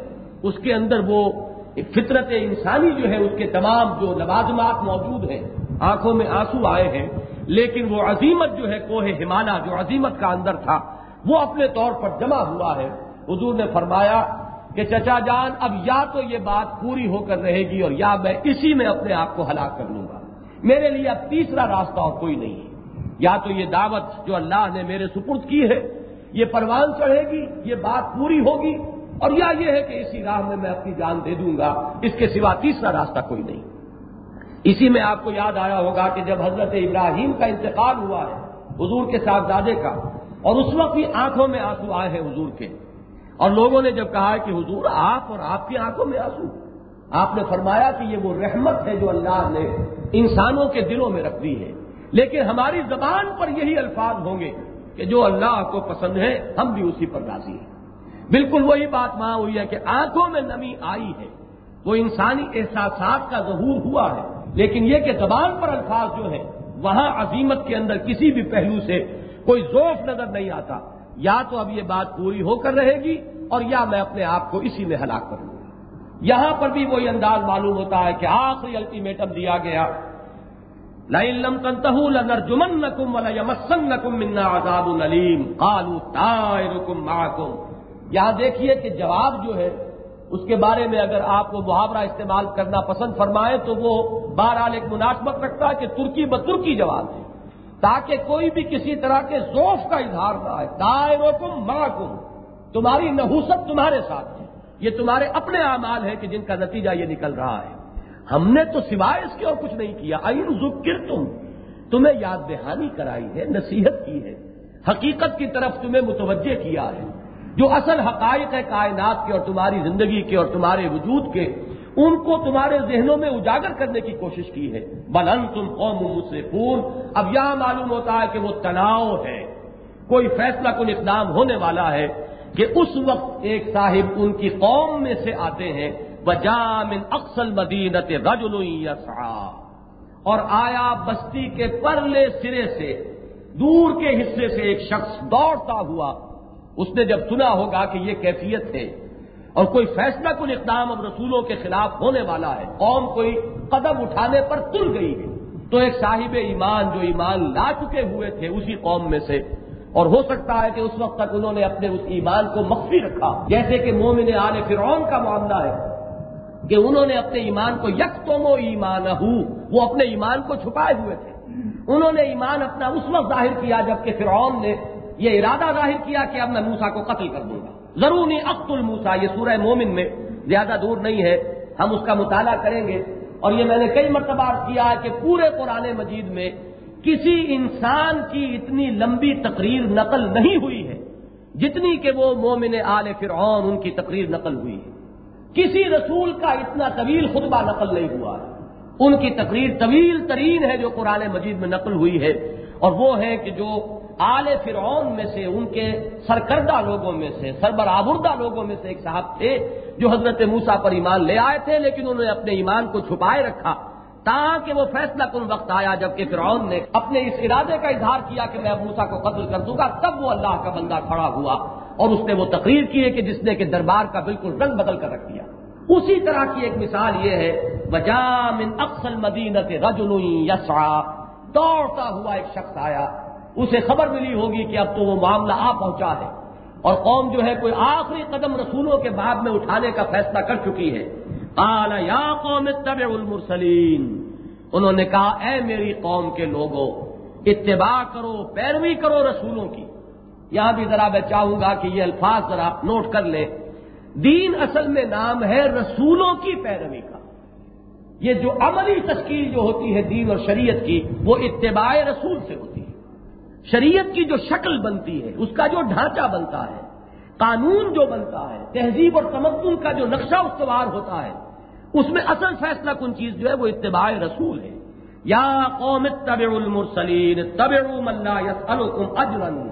اس کے اندر وہ فطرت انسانی جو ہے، اس کے تمام جو لوازمات موجود ہیں، آنکھوں میں آنسو آئے ہیں، لیکن وہ عظیمت جو ہے، کوہ ہمانا جو عظیمت کا اندر تھا، وہ اپنے طور پر جمع ہوا ہے۔ حضور نے فرمایا کہ چچا جان، اب یا تو یہ بات پوری ہو کر رہے گی اور یا میں اسی میں اپنے آپ کو ہلاک کر لوں گا۔ میرے لیے اب تیسرا راستہ اور کوئی نہیں ہے۔ یا تو یہ دعوت جو اللہ نے میرے سپرد کی ہے، یہ پروان چڑھے گی، یہ بات پوری ہوگی، اور یا یہ ہے کہ اسی راہ میں میں اپنی جان دے دوں گا، اس کے سوا تیسرا راستہ کوئی نہیں۔ اسی میں آپ کو یاد آیا ہوگا کہ جب حضرت ابراہیم کا انتقال ہوا ہے حضور کے صاحبزادے کا، اور اس وقت بھی آنکھوں میں آنسو آئے ہیں حضور کے، اور لوگوں نے جب کہا کہ حضور آپ اور آپ کی آنکھوں میں آنسو، آپ نے فرمایا کہ یہ وہ رحمت ہے جو اللہ نے انسانوں کے دلوں میں رکھ دی ہے۔ لیکن ہماری زبان پر یہی الفاظ ہوں گے کہ جو اللہ کو پسند ہے، ہم بھی اسی پر راضی ہیں۔ بالکل وہی بات وہاں ہوئی ہے کہ آنکھوں میں نمی آئی ہے۔ وہ انسانی احساسات کا ظہور ہوا ہے۔ لیکن یہ کہ زبان پر الفاظ جو ہے وہاں عظیمت کے اندر کسی بھی پہلو سے کوئی ذوف نظر نہیں آتا۔ یا تو اب یہ بات پوری ہو کر رہے گی اور یا میں اپنے آپ کو اسی میں ہلاک کروں گا۔ یہاں پر بھی وہی انداز معلوم ہوتا ہے کہ آخری الٹیمیٹم دیا گیا۔ لم کنتہو لنرجمن ولا منا آزاد العلیم کالو تائرکم معکم یہاں دیکھیے کہ جواب جو ہے، اس کے بارے میں اگر آپ کو محاورہ استعمال کرنا پسند فرمائے تو وہ بہرحال ایک مناسبت رکھتا ہے کہ ترکی بترکی جواب ہے۔ تاکہ کوئی بھی کسی طرح کے ذوف کا اظہار نہ آئے۔ دائرکم معکم تمہاری نحوست تمہارے ساتھ ہے۔ یہ تمہارے اپنے اعمال ہیں کہ جن کا نتیجہ یہ نکل رہا ہے۔ ہم نے تو سوائے اس کے اور کچھ نہیں کیا۔ آئین ذکر تم تمہیں یاد دہانی کرائی ہے، نصیحت کی ہے۔ حقیقت کی طرف تمہیں متوجہ کیا ہے۔ جو اصل حقائق ہے کائنات کے اور تمہاری زندگی کے اور تمہارے وجود کے، ان کو تمہارے ذہنوں میں اجاگر کرنے کی کوشش کی ہے۔ بلن تم قوم مجھ سے اب یہاں معلوم ہوتا ہے کہ وہ تناؤ ہے۔ کوئی فیصلہ کن اقدام ہونے والا ہے کہ اس وقت ایک صاحب ان کی قوم میں سے آتے ہیں من اکسل مدینت رجل یسعا اور آیا بستی کے پرلے سرے سے، دور کے حصے سے ایک شخص دوڑتا ہوا۔ اس نے جب سنا ہوگا کہ یہ کیفیت ہے، اور کوئی فیصلہ کن اقدام اب رسولوں کے خلاف ہونے والا ہے، قوم کوئی قدم اٹھانے پر تل گئی ہے۔ تو ایک صاحب ایمان جو ایمان لا چکے ہوئے تھے، اسی قوم میں سے۔ اور ہو سکتا ہے کہ اس وقت تک انہوں نے اپنے اس ایمان کو مخفی رکھا۔ جیسے کہ مومن آل فرعون کا معاملہ ہے۔ کہ انہوں نے اپنے ایمان کو یک تو ایمان وہ اپنے ایمان کو چھپائے ہوئے تھے۔ انہوں نے ایمان اپنا اس وقت ظاہر کیا جبکہ فرعون نے یہ ارادہ ظاہر کیا کہ اب میں موسا کو قتل کر دوں گا۔ ضروری اخت الموسا یہ سورہ مومن میں زیادہ دور نہیں ہے، ہم اس کا مطالعہ کریں گے۔ اور یہ میں نے کئی مرتبہ کیا کہ پورے قرآن مجید میں کسی انسان کی اتنی لمبی تقریر نقل نہیں ہوئی ہے، جتنی کہ وہ مومن آل فرعون ان کی تقریر نقل ہوئی ہے۔ کسی رسول کا اتنا طویل خطبہ نقل نہیں ہوا۔ ان کی تقریر طویل ترین ہے جو قرآن مجید میں نقل ہوئی ہے۔ اور وہ ہے کہ جو آل فرعون میں سے، ان کے سرکردہ لوگوں میں سے سربراہردہ لوگوں میں سے ایک صاحب تھے جو حضرت موسا پر ایمان لے آئے تھے، لیکن انہوں نے اپنے ایمان کو چھپائے رکھا۔ تاکہ وہ فیصلہ کن وقت آیا جبکہ فرعون نے اپنے اس ارادے کا اظہار کیا کہ میں موسا کو قتل کر دوں گا، تب وہ اللہ کا بندہ کھڑا ہوا اور اس نے وہ تقریر کی ہے کہ جس نے کہ دربار کا بالکل رنگ بدل کر رکھ دیا۔ اسی طرح کی ایک مثال یہ ہے بجام اکثر مدینت رجل یسا دوڑتا ہوا ایک شخص آیا، اسے خبر ملی ہوگی کہ اب تو وہ معاملہ آ پہنچا ہے اور قوم جو ہے کوئی آخری قدم رسولوں کے بعد میں اٹھانے کا فیصلہ کر چکی ہے۔ یا قوم طب المرسلین۔ انہوں نے کہا، اے میری قوم کے لوگوں اتباع کرو، پیروی کرو رسولوں کی۔ یہاں بھی ذرا میں چاہوں گا کہ یہ الفاظ ذرا نوٹ کر لیں۔ دین اصل میں نام ہے رسولوں کی پیروی کا۔ یہ جو عملی تشکیل جو ہوتی ہے دین اور شریعت کی، وہ اتباع رسول سے ہوتی ہے۔ شریعت کی جو شکل بنتی ہے، اس کا جو ڈھانچہ بنتا ہے، قانون جو بنتا ہے، تہذیب اور تمدن کا جو نقشہ استوار ہوتا ہے اس میں اصل فیصلہ کن چیز جو ہے وہ اتباع رسول ہے۔ یا قوم طبع المرسلین طب یس اجرن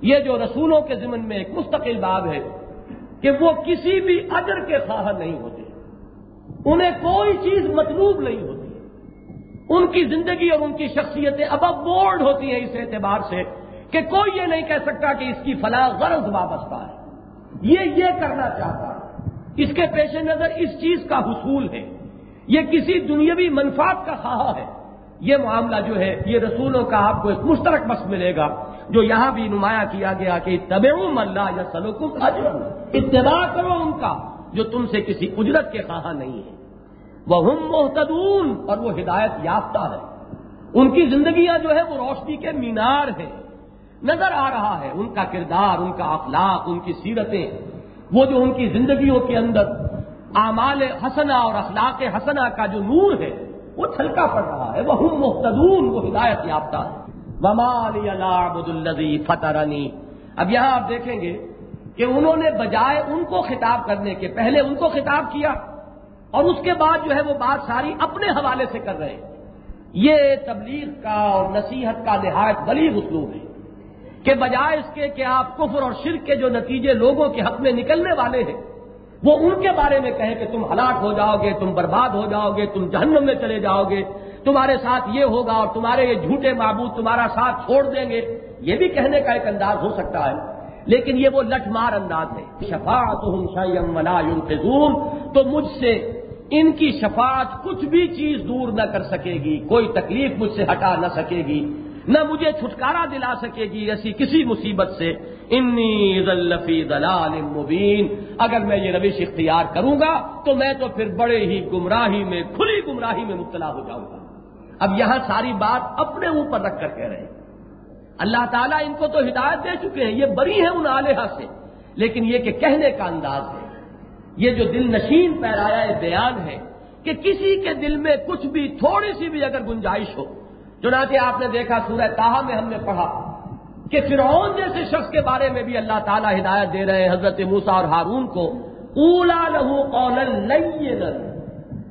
یہ جو رسولوں کے ضمن میں ایک مستقل باب ہے کہ وہ کسی بھی اجر کے خواہر نہیں ہوتے۔ انہیں کوئی چیز مطلوب نہیں ہوتی۔ ان کی زندگی اور ان کی شخصیتیں اب اب بورڈ ہوتی ہیں اس اعتبار سے کہ کوئی یہ نہیں کہہ سکتا کہ اس کی فلاح غرض وابستہ ہے۔ یہ یہ کرنا چاہتا ہے اس کے پیش نظر اس چیز کا حصول ہے۔ یہ کسی دنیاوی منفاط کا خواہ ہے۔ یہ معاملہ جو ہے، یہ رسولوں کا آپ کو ایک مشترک بس ملے گا، جو یہاں بھی نمایاں کیا گیا کہ طب اللہ یا سلوکم اتباع کرو ان کا، جو تم سے کسی اجرت کے خواہاں نہیں ہے وہ ہم محتدون اور وہ ہدایت یافتہ ہے۔ ان کی زندگیاں جو ہے وہ روشنی کے مینار ہیں۔ نظر آ رہا ہے ان کا کردار، ان کا اخلاق، ان کی سیرتیں۔ وہ جو ان کی زندگیوں کے اندر اعمال حسنا اور اخلاق حسنا کا جو نور ہے، وہ چھلکا پڑ رہا ہے۔ وہ ہم محتدون وہ ہدایت یافتہ ہے الزی فترنی اب یہاں آپ دیکھیں گے کہ انہوں نے بجائے ان کو خطاب کرنے کے پہلے ان کو خطاب کیا اور اس کے بعد جو ہے وہ بات ساری اپنے حوالے سے کر رہے ہیں۔ یہ تبلیغ کا اور نصیحت کا نہایت بلی اسلوب ہے۔ کہ بجائے اس کے کہ آپ کفر اور شرک کے جو نتیجے لوگوں کے حق میں نکلنے والے ہیں، وہ ان کے بارے میں کہیں کہ تم ہلاک ہو جاؤ گے، تم برباد ہو جاؤ گے، تم جہنم میں چلے جاؤ گے، تمہارے ساتھ یہ ہوگا اور تمہارے یہ جھوٹے معبود تمہارا ساتھ چھوڑ دیں گے۔ یہ بھی کہنے کا ایک انداز ہو سکتا ہے۔ لیکن یہ وہ لٹ مار انداز ہے۔ شفاعت ہوں شیم تو مجھ سے ان کی شفاعت کچھ بھی چیز دور نہ کر سکے گی، کوئی تکلیف مجھ سے ہٹا نہ سکے گی۔ نہ مجھے چھٹکارا دلا سکے گی ایسی کسی مصیبت سے۔ انی ذلفی دلال مبین۔ اگر میں یہ روش اختیار کروں گا تو میں تو پھر بڑے ہی گمراہی میں، کھلی گمراہی میں مبتلا ہو جاؤں گا۔ اب یہاں ساری بات اپنے اوپر رکھ کر کہہ رہے ہیں۔ اللہ تعالیٰ ان کو تو ہدایت دے چکے ہیں، یہ بری ہے ان آلیہ سے۔ لیکن یہ کہ کہنے کا انداز ہے، یہ جو دل نشین پیرایا بیان ہے کہ کسی کے دل میں کچھ بھی، تھوڑی سی بھی اگر گنجائش ہو چنانچہ آپ نے دیکھا سورہ تاہا میں ہم نے پڑھا کہ فرعون جیسے شخص کے بارے میں بھی اللہ تعالیٰ ہدایت دے رہے ہیں حضرت موسا اور ہارون کو۔ اولا لہو قول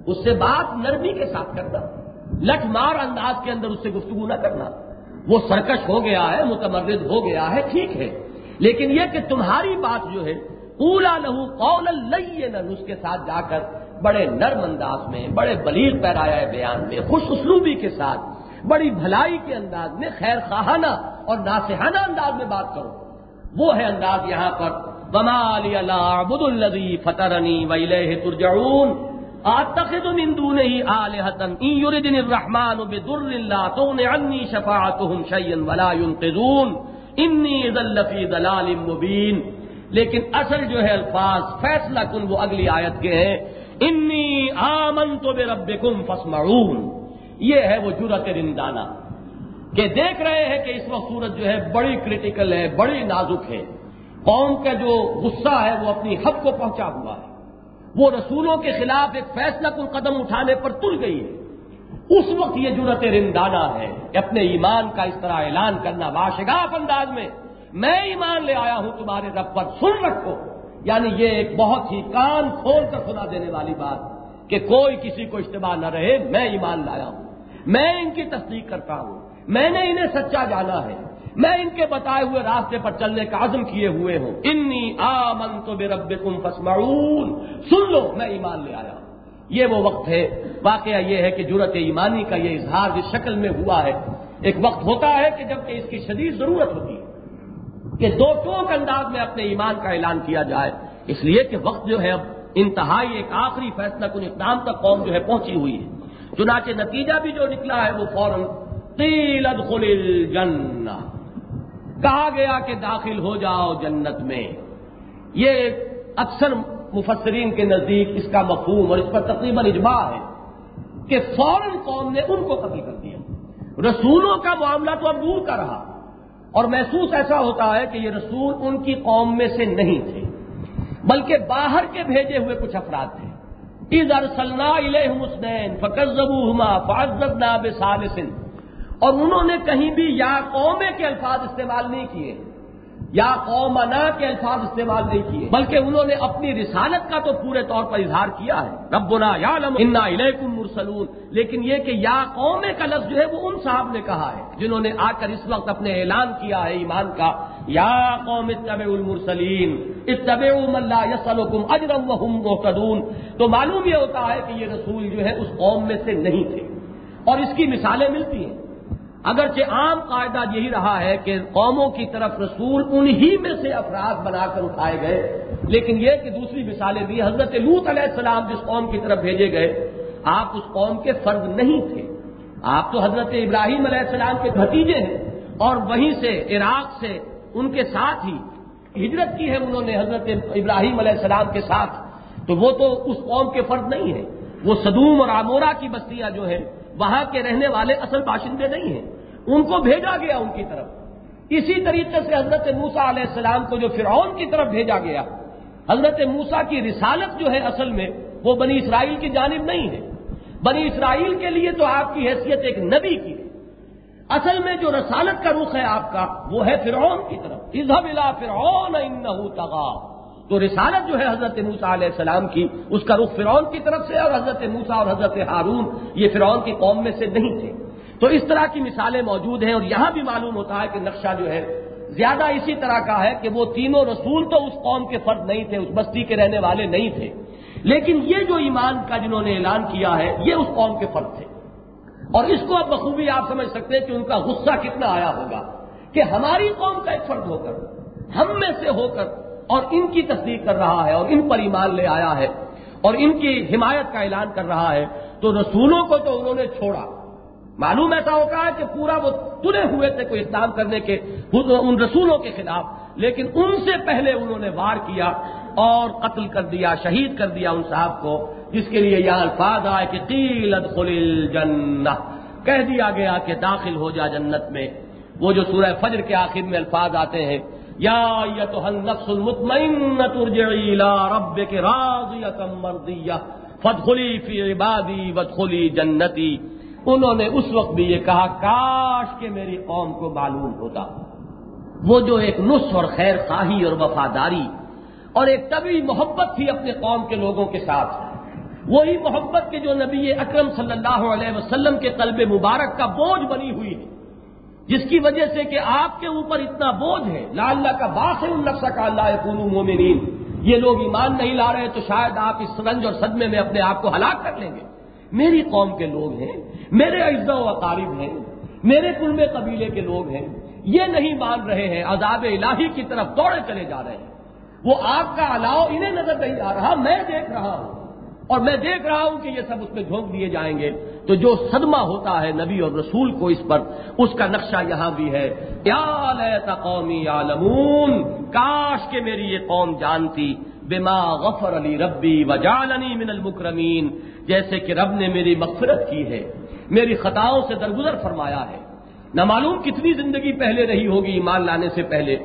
اس سے بات نرمی کے ساتھ کرنا۔ لٹ مار انداز کے اندر اس سے گفتگو نہ کرنا۔ وہ سرکش ہو گیا ہے، متمرد ہو گیا ہے، ٹھیک ہے۔ لیکن یہ کہ تمہاری بات جو ہے اولا لہو قول اس کے ساتھ جا کر بڑے نرم انداز میں، بڑے بلیغ پیرایا بیان میں، خوش اسلوبی کے ساتھ بڑی بھلائی کے انداز میں خیر خواہانہ اور ناسحانہ انداز میں بات کرو وہ ہے انداز یہاں پر بمالی اللہ بد الزی فترنی ویلہ ترجعون۔ آتخذ من دونه آلهة إن يردني الرحمن بضر لا تغن عني شفاعتهم شيئا ولا ينقذون۔ إني ذل في ضلال مبين۔ لیکن اصل جو ہے الفاظ، فیصلہ کن وہ اگلی آیت کے ہیں۔ انی آمن تو بے رب کم یہ ہے وہ جرت رندانہ کہ دیکھ رہے ہیں کہ اس وقت صورت جو ہے بڑی کرٹیکل ہے، بڑی نازک ہے۔ قوم کا جو غصہ ہے، وہ اپنی حد کو پہنچا ہوا ہے۔ وہ رسولوں کے خلاف ایک فیصلہ کن قدم اٹھانے پر تل گئی ہے۔ اس وقت یہ جرت رندانہ ہے کہ اپنے ایمان کا اس طرح اعلان کرنا باشگاف انداز میں میں ایمان لے آیا ہوں، تمہارے رب پر سن رکھو۔ یعنی یہ ایک بہت ہی کان کھول کر سنا دینے والی بات کہ کوئی کسی کو اجتماع نہ رہے، میں ایمان لایا ہوں۔ میں ان کی تصدیق کرتا ہوں۔ میں نے انہیں سچا جانا ہے۔ میں ان کے بتائے ہوئے راستے پر چلنے کا عزم کیے ہوئے ہوں۔ انی آمن تو بے رب سن لو، میں ایمان لے آیا ہوں۔ یہ وہ وقت ہے۔ واقعہ یہ ہے کہ جرت ایمانی کا یہ اظہار جس شکل میں ہوا ہے، ایک وقت ہوتا ہے کہ جبکہ اس کی شدید ضرورت ہوتی ہے کہ دو ٹوک انداز میں اپنے ایمان کا اعلان کیا جائے۔ اس لیے کہ وقت جو ہے اب انتہائی ایک آخری فیصلہ کن اقدام تک قوم جو ہے پہنچی ہوئی ہے۔ چنانچہ نتیجہ بھی جو نکلا ہے وہ فوراً تیل ادخل الجنہ۔ کہا گیا کہ داخل ہو جاؤ جنت میں۔ یہ اکثر مفسرین کے نزدیک اس کا مفہوم اور اس پر تقریباً اجماع ہے کہ فوراً قوم نے ان کو قتل کر دیا۔ رسولوں کا معاملہ تو اب دور کا رہا اور محسوس ایسا ہوتا ہے کہ یہ رسول ان کی قوم میں سے نہیں تھے، بلکہ باہر کے بھیجے ہوئے کچھ افراد تھے۔ عز ارسلنا فکر زبو ہما فاضب ناب اور انہوں نے کہیں بھی یا قومے کے الفاظ استعمال نہیں کیے یا قومنا کے الفاظ استعمال نہیں کیے۔ بلکہ انہوں نے اپنی رسالت کا تو پورے طور پر اظہار کیا ہے۔ ربنا یا انا الیکم مرسلون۔ لیکن یہ کہ یا قوم کا لفظ جو ہے وہ ان صاحب نے کہا ہے، جنہوں نے آ کر اس وقت اپنے اعلان کیا ہے ایمان کا۔ یا قوم اتبع المرسلین اتبع من لا يسلكم اجرا وهم مهتدون۔ تو معلوم یہ ہوتا ہے کہ یہ رسول جو ہے اس قوم میں سے نہیں تھے۔ اور اس کی مثالیں ملتی ہیں۔ اگرچہ عام قاعدہ یہی رہا ہے کہ قوموں کی طرف رسول انہی میں سے افراد بنا کر اٹھائے گئے، لیکن یہ کہ دوسری مثالیں بھی حضرت لوت علیہ السلام جس قوم کی طرف بھیجے گئے، آپ اس قوم کے فرد نہیں تھے۔ آپ تو حضرت ابراہیم علیہ السلام کے بھتیجے ہیں اور وہیں سے عراق سے ان کے ساتھ ہی ہجرت کی ہے انہوں نے حضرت ابراہیم علیہ السلام کے ساتھ۔ تو وہ تو اس قوم کے فرد نہیں ہیں۔ وہ صدوم اور آمورا کی بستیاں جو ہیں وہاں کے رہنے والے اصل باشندے نہیں ہیں۔ ان کو بھیجا گیا ان کی طرف۔ اسی طریقے سے حضرت موسا علیہ السلام کو جو فرعون کی طرف بھیجا گیا، حضرت موسا کی رسالت جو ہے اصل میں، وہ بنی اسرائیل کی جانب نہیں ہے۔ بنی اسرائیل کے لیے تو آپ کی حیثیت ایک نبی کی ہے۔ اصل میں جو رسالت کا رخ ہے آپ کا، وہ ہے فرعون کی طرف۔ اظہب فرعون تغا تو رسالت جو ہے حضرت موسا علیہ السلام کی، اس کا رخ فرعون کی طرف سے اور حضرت موسا اور حضرت ہارون، یہ فرعون کی قوم میں سے نہیں تھے۔ تو اس طرح کی مثالیں موجود ہیں اور یہاں بھی معلوم ہوتا ہے کہ نقشہ جو ہے زیادہ اسی طرح کا ہے کہ وہ تینوں رسول تو اس قوم کے فرد نہیں تھے، اس بستی کے رہنے والے نہیں تھے۔ لیکن یہ جو ایمان کا جنہوں نے اعلان کیا ہے، یہ اس قوم کے فرد تھے۔ اور اس کو اب بخوبی آپ سمجھ سکتے ہیں کہ ان کا غصہ کتنا آیا ہوگا کہ ہماری قوم کا ایک فرد ہو کر، ہم میں سے ہو کر اور ان کی تصدیق کر رہا ہے اور ان پر ایمان لے آیا ہے اور ان کی حمایت کا اعلان کر رہا ہے تو رسولوں کو تو انہوں نے چھوڑا۔ معلوم ایسا ہوتا ہے کہ پورا وہ تلے ہوئے تھے کوئی اقدام کرنے کے ان رسولوں کے خلاف، لیکن ان سے پہلے انہوں نے وار کیا اور قتل کر دیا، شہید کر دیا ان صاحب کو، جس کے لیے یہاں الفاظ آئے کہ قیلت خل الجنہ، کہہ دیا گیا کہ داخل ہو جا جنت میں۔ وہ جو سورہ فجر کے آخر میں الفاظ آتے ہیں یا النفس المطمئنہ ترجعی الى ربک راضیہ مرضیہ فدخلی فی عبادی ودخلی جنتی۔ انہوں نے اس وقت بھی یہ کہا، کاش کہ میری قوم کو معلوم ہوتا۔ وہ جو ایک نس اور خیر خواہی اور وفاداری اور ایک طبی محبت تھی اپنے قوم کے لوگوں کے ساتھ۔ وہی محبت کے جو نبی اکرم صلی اللہ علیہ وسلم کے قلب مبارک کا بوجھ بنی ہوئی۔ ہے جس کی وجہ سے کہ آپ کے اوپر اتنا بوجھ ہے، لا اللہ کا باس ہے ان نقصہ کا اللہ قلو مومنین۔ یہ لوگ ایمان نہیں لا رہے تو شاید آپ اس رنج اور صدمے میں اپنے آپ کو ہلاک کر لیں گے۔ میری قوم کے لوگ ہیں، میرے اجزا و اقارب ہیں، میرے کل میں قبیلے کے لوگ ہیں۔ یہ نہیں مان رہے ہیں، عذاب الہی کی طرف دوڑے چلے جا رہے ہیں۔ وہ آپ کا الاؤ انہیں نظر نہیں آ رہا، میں دیکھ رہا ہوں۔ اور میں دیکھ رہا ہوں کہ یہ سب اس میں جھونک دیے جائیں گے۔ تو جو صدمہ ہوتا ہے نبی اور رسول کو اس پر، اس کا نقشہ یہاں بھی ہے۔ قومی عالمون کاش کے میری یہ قوم جانتی۔ بما غفر علی ربی وجالنی من المکرمین، جیسے کہ رب نے میری مغفرت کی ہے، میری خطاؤں سے درگزر فرمایا ہے۔ نہ معلوم کتنی زندگی پہلے رہی ہوگی ایمان لانے سے پہلے،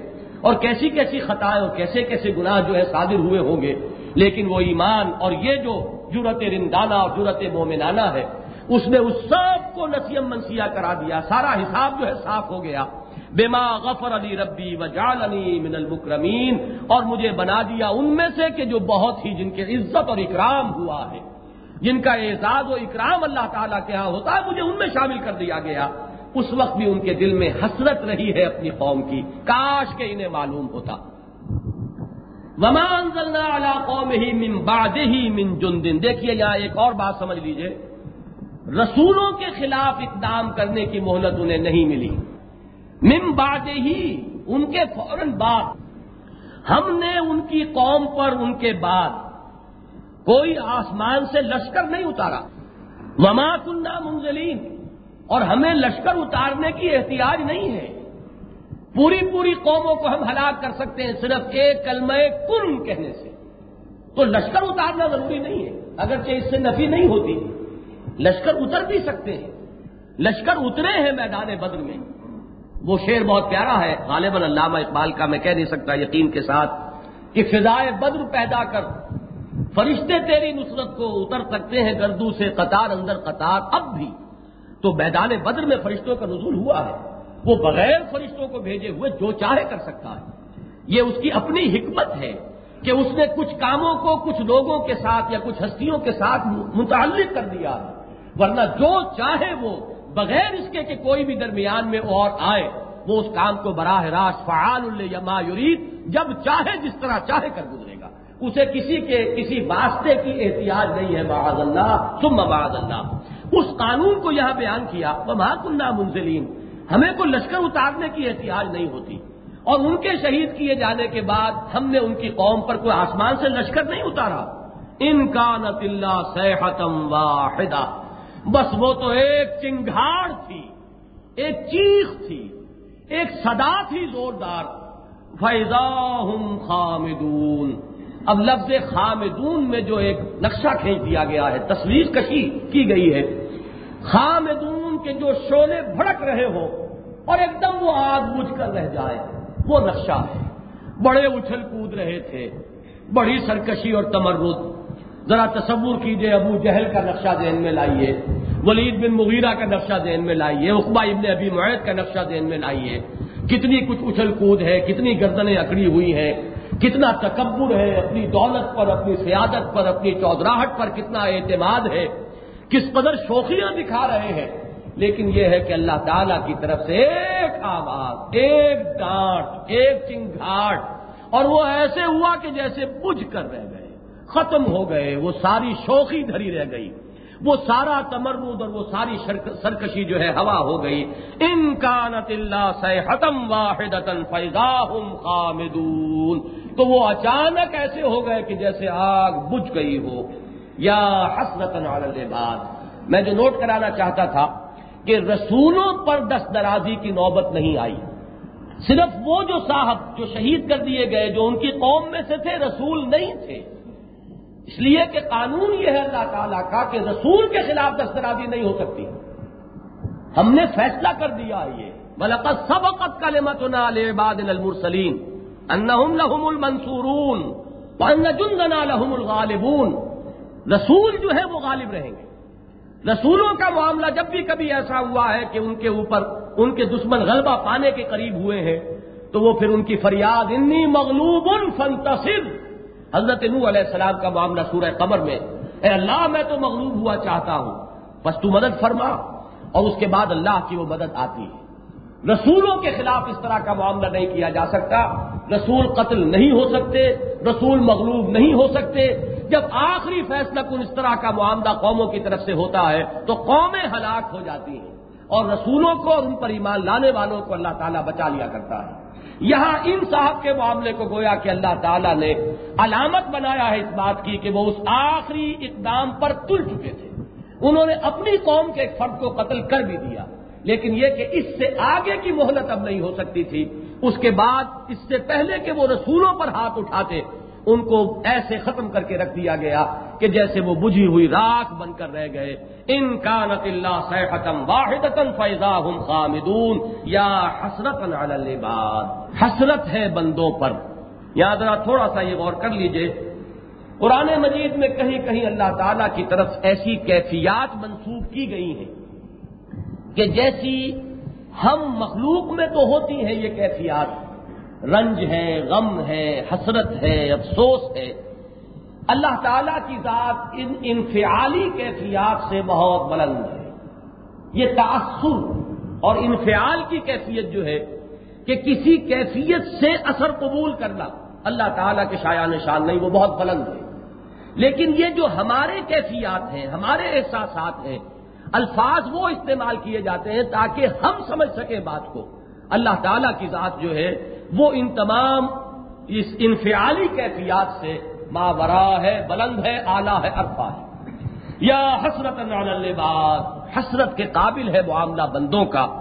اور کیسی کیسی خطائیں اور کیسے کیسے گناہ جو ہے صادر ہوئے ہوں گے۔ لیکن وہ ایمان اور یہ جو جرت رندانہ اور جرت مومنانہ ہے۔ اس نے اس سب کو نسیم منسیہ کرا دیا۔ سارا حساب جو ہے صاف ہو گیا۔ بما غفر علی ربی و علی من المکرمین اور مجھے بنا دیا ان میں سے کہ جو بہت ہی جن کے عزت اور اکرام ہوا ہے۔ جن کا اعزاز و اکرام اللہ تعالیٰ کے ہاں ہوتا ہے، مجھے ان میں شامل کر دیا گیا۔ اس وقت بھی ان کے دل میں حسرت رہی ہے اپنی قوم کی۔ کاش کے انہیں معلوم ہوتا۔ ومان قوم ہی من باد ہی من جن دن دیکھیے یہاں ایک اور بات سمجھ لیجیے۔ رسولوں کے خلاف اقدام کرنے کی مہلت انہیں نہیں ملی۔ من بعد ہی ان کے فوراً بعد۔ ہم نے ان کی قوم پر ان کے بعد کوئی آسمان سے لشکر نہیں اتارا۔ وما کنہ منزلین اور ہمیں لشکر اتارنے کی احتیاط نہیں ہے۔ پوری پوری قوموں کو ہم ہلاک کر سکتے ہیں صرف ایک کلمہ کن کہنے سے۔ تو لشکر اتارنا ضروری نہیں ہے، اگرچہ اس سے نفی نہیں ہوتی۔ لشکر اتر بھی سکتے ہیں۔ لشکر اترے ہیں میدان بدر میں۔ وہ شعر بہت پیارا ہے، غالباً علامہ اقبال کا، میں کہہ نہیں سکتا یقین کے ساتھ کہ فضائے بدر پیدا کر فرشتے تیری نصرت کو اتر سکتے ہیں گردو سے قطار اندر قطار۔ اب بھی تو میدان بدر میں فرشتوں کا نزول ہوا ہے۔ وہ بغیر فرشتوں کو بھیجے ہوئے جو چاہے کر سکتا ہے۔ یہ اس کی اپنی حکمت ہے کہ اس نے کچھ کاموں کو کچھ لوگوں کے ساتھ یا کچھ ہستیوں کے ساتھ متعلق کر دیا ہے۔ ورنہ جو چاہے وہ بغیر اس کے کہ کوئی بھی درمیان میں اور آئے، وہ اس کام کو براہ راست فعال الما یورید جب چاہے جس طرح چاہے کر گزرے گا۔ اسے کسی کے، کسی واسطے کی احتیاط نہیں ہے، معاذ اللہ سم معاذ اللہ۔ اس قانون کو یہاں بیان کیا وہ کنہ منزلین۔ ہمیں کو لشکر اتارنے کی احتیاط نہیں ہوتی اور ان کے شہید کیے جانے کے بعد ہم نے ان کی قوم پر کوئی آسمان سے لشکر نہیں اتارا۔ ان کا نت اللہ صحتم واحدہ۔ بس وہ تو ایک چنگھاڑ تھی، ایک چیخ تھی، ایک صدا تھی زوردار۔ فیضا ہم خامدون۔ اب لفظ خامدون میں جو ایک نقشہ کھینچ دیا گیا ہے، تصویر کشی کی گئی ہے۔ خامدون کے جو شولے بھڑک رہے ہو اور ایک دم وہ آگ بجھ کر رہ جائے، وہ نقشہ ہے۔ بڑے اچھل کود رہے تھے، بڑی سرکشی اور تمرد۔ ذرا تصور کیجیے، ابو جہل کا نقشہ ذہن میں لائیے، ولید بن مغیرہ کا نقشہ ذہن میں لائیے اقبا ابن ابی معید کا نقشہ ذہن میں لائیے۔ کتنی کچھ اچھل کود ہے، کتنی گردنیں اکڑی ہوئی ہیں، کتنا تکبر ہے اپنی دولت پر، اپنی سیادت پر، اپنی چودراہٹ پر، کتنا اعتماد ہے۔ کس قدر شوخیاں دکھا رہے ہیں۔ لیکن یہ ہے کہ اللہ تعالی کی طرف سے ایک آواز، ایک ڈانٹ، ایک چنگھاٹ اور وہ ایسے ہوا کہ جیسے بجھ کر رہ گئے، ختم ہو گئے، وہ ساری شوقی دھری رہ گئی، وہ سارا تمرد اور وہ ساری سرکشی جو ہے ہوا ہو گئی۔ ان کا نت اللہ ختم واحد خامدون۔ تو وہ اچانک ایسے ہو گئے کہ جیسے آگ بجھ گئی ہو۔ یا حسرت بعد میں جو نوٹ کرانا چاہتا تھا کہ رسولوں پر دست درازی کی نوبت نہیں آئی۔ صرف وہ جو صاحب جو شہید کر دیے گئے، جو ان کی قوم میں سے تھے، رسول نہیں تھے۔ اس لیے کہ قانون یہ ہے اللہ تعالیٰ کا کہ رسول کے خلاف دسترازی نہیں ہو سکتی۔ ہم نے فیصلہ کر دیا یہ۔ بلکہ سب وقت کا لمت باد المرسلیم انہم لہم المنصورون جندنا لہم الغالبون۔ رسول جو ہے وہ غالب رہیں گے۔ رسولوں کا معاملہ جب بھی کبھی ایسا ہوا ہے کہ ان کے اوپر ان کے دشمن غلبہ پانے کے قریب ہوئے ہیں، تو وہ پھر ان کی فریاد، انی مغلوب فنتصر حضرت نو علیہ السلام کا معاملہ سورہ قمر میں، اے اللہ، میں تو مغلوب ہوا چاہتا ہوں، بس تو مدد فرما۔ اور اس کے بعد اللہ کی وہ مدد آتی ہے۔ رسولوں کے خلاف اس طرح کا معاملہ نہیں کیا جا سکتا۔ رسول قتل نہیں ہو سکتے، رسول مغلوب نہیں ہو سکتے۔ جب آخری فیصلہ کن اس طرح کا معاملہ قوموں کی طرف سے ہوتا ہے، تو قومیں ہلاک ہو جاتی ہیں۔ اور رسولوں کو اور ان پر ایمان لانے والوں کو اللہ تعالیٰ بچا لیا کرتا ہے۔ یہاں ان صاحب کے معاملے کو گویا کہ اللہ تعالیٰ نے علامت بنایا ہے اس بات کی کہ وہ اس آخری اقدام پر تل چکے تھے۔ انہوں نے اپنی قوم کے ایک فرد کو قتل کر بھی دیا۔ لیکن یہ کہ اس سے آگے کی مہلت اب نہیں ہو سکتی تھی، اس کے بعد اس سے پہلے کہ وہ رسولوں پر ہاتھ اٹھاتے ان کو ایسے ختم کر کے رکھ دیا گیا کہ جیسے وہ بجھی ہوئی راک بن کر رہ گئے۔ ان کا نت اللہ سیحتم واحد فیضا ہم خامدون۔ یا حسرت الباد حسرت ہے بندوں پر۔ یہاں ذرا تھوڑا سا یہ غور کر لیجیے۔ قرآن مجید میں کہیں کہیں اللہ تعالی کی طرف ایسی کیفیات منسوخ کی گئی ہیں کہ جیسی ہم مخلوق میں تو ہوتی ہیں یہ کیفیات۔ رنج ہے، غم ہے، حسرت ہے، افسوس ہے۔ اللہ تعالی کی ذات ان انفعالی کیفیات سے بہت بلند ہے۔ یہ تاثر اور انفعال کی کیفیت جو ہے کہ کسی کیفیت سے اثر قبول کرنا اللہ تعالیٰ کے شایان نشان نہیں، وہ بہت بلند ہے۔ لیکن یہ جو ہمارے کیفیات ہیں، ہمارے احساسات ہیں، الفاظ وہ استعمال کیے جاتے ہیں تاکہ ہم سمجھ سکیں بات کو۔ اللہ تعالیٰ کی ذات جو ہے وہ ان تمام اس انفعالی کیفیات سے ماورا ہے، بلند ہے آلہ ہے ارفا ہے۔ یا حسرت باد حسرت کے قابل ہے معاملہ بندوں کا۔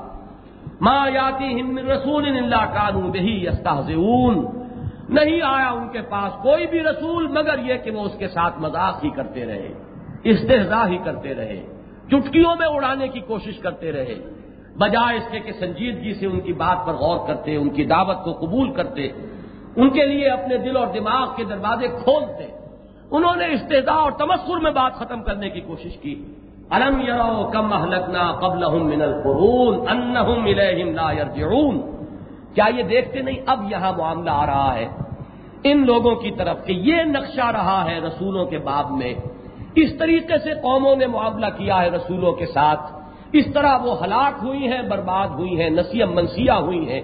ما یاتی ہند رسول اللہ کانو دہی استحزون نہیں آیا ان کے پاس کوئی بھی رسول مگر یہ کہ وہ اس کے ساتھ مذاق ہی کرتے رہے استحضا ہی کرتے رہے، چٹکیوں میں اڑانے کی کوشش کرتے رہے۔ بجائے اس کے کہ سنجیدگی سے ان کی بات پر غور کرتے، ان کی دعوت کو قبول کرتے، ان کے لیے اپنے دل اور دماغ کے دروازے کھولتے۔ انہوں نے استدا اور تمسر میں بات ختم کرنے کی کوشش کی۔ الم یرو کم محلکنا قبل من القرون انہم الیہم لا یرجعون۔ کیا یہ دیکھتے نہیں؟ اب یہاں معاملہ آ رہا ہے۔ ان لوگوں کی طرف کہ یہ نقشہ رہا ہے رسولوں کے باب میں۔ اس طریقے سے قوموں نے معاملہ کیا ہے رسولوں کے ساتھ۔ اس طرح وہ ہلاک ہوئی ہیں، برباد ہوئی ہیں نسیم منسیہ ہوئی ہیں۔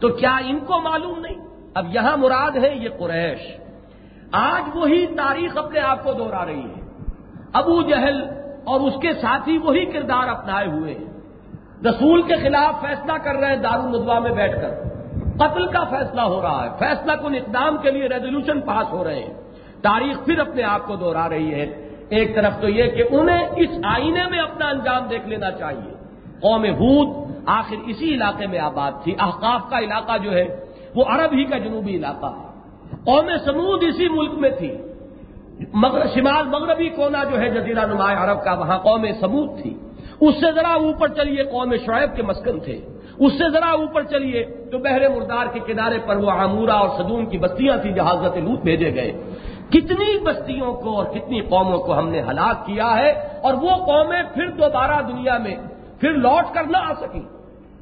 تو کیا ان کو معلوم نہیں؟ اب یہاں مراد ہے یہ قریش۔ آج وہی تاریخ اپنے آپ کو دوہرا رہی ہے۔ ابو جہل اور اس کے ساتھی وہی کردار اپنائے ہوئے ہیں۔ رسول کے خلاف فیصلہ کر رہے ہیں دارالمدوا میں بیٹھ کر۔ قتل کا فیصلہ ہو رہا ہے۔ فیصلہ کن اقدام کے لیے ریزولوشن پاس ہو رہے ہیں۔ تاریخ پھر اپنے آپ کو دوہرا رہی ہے۔ ایک طرف تو یہ کہ انہیں اس آئینے میں اپنا انجام دیکھ لینا چاہیے۔ قوم ہود آخر اسی علاقے میں آباد تھی۔ احقاف کا علاقہ جو ہے، وہ عرب ہی کا جنوبی علاقہ ہے۔ قوم سمود اسی ملک میں تھی۔ شمال مغربی کونا جو ہے، جزیرہ نمایاں عرب کا، وہاں قوم سمود تھی۔ اس سے ذرا اوپر چلیے قوم شعیب کے مسکن تھے۔ اس سے ذرا اوپر چلیے تو بحر مردار کے کنارے پر وہ عمورہ اور صدون کی بستیاں تھیں جہاں لوت بھیجے گئے۔ کتنی بستیوں کو اور کتنی قوموں کو ہم نے ہلاک کیا ہے اور وہ قومیں پھر دوبارہ دنیا میں پھر لوٹ کر نہ آ سکی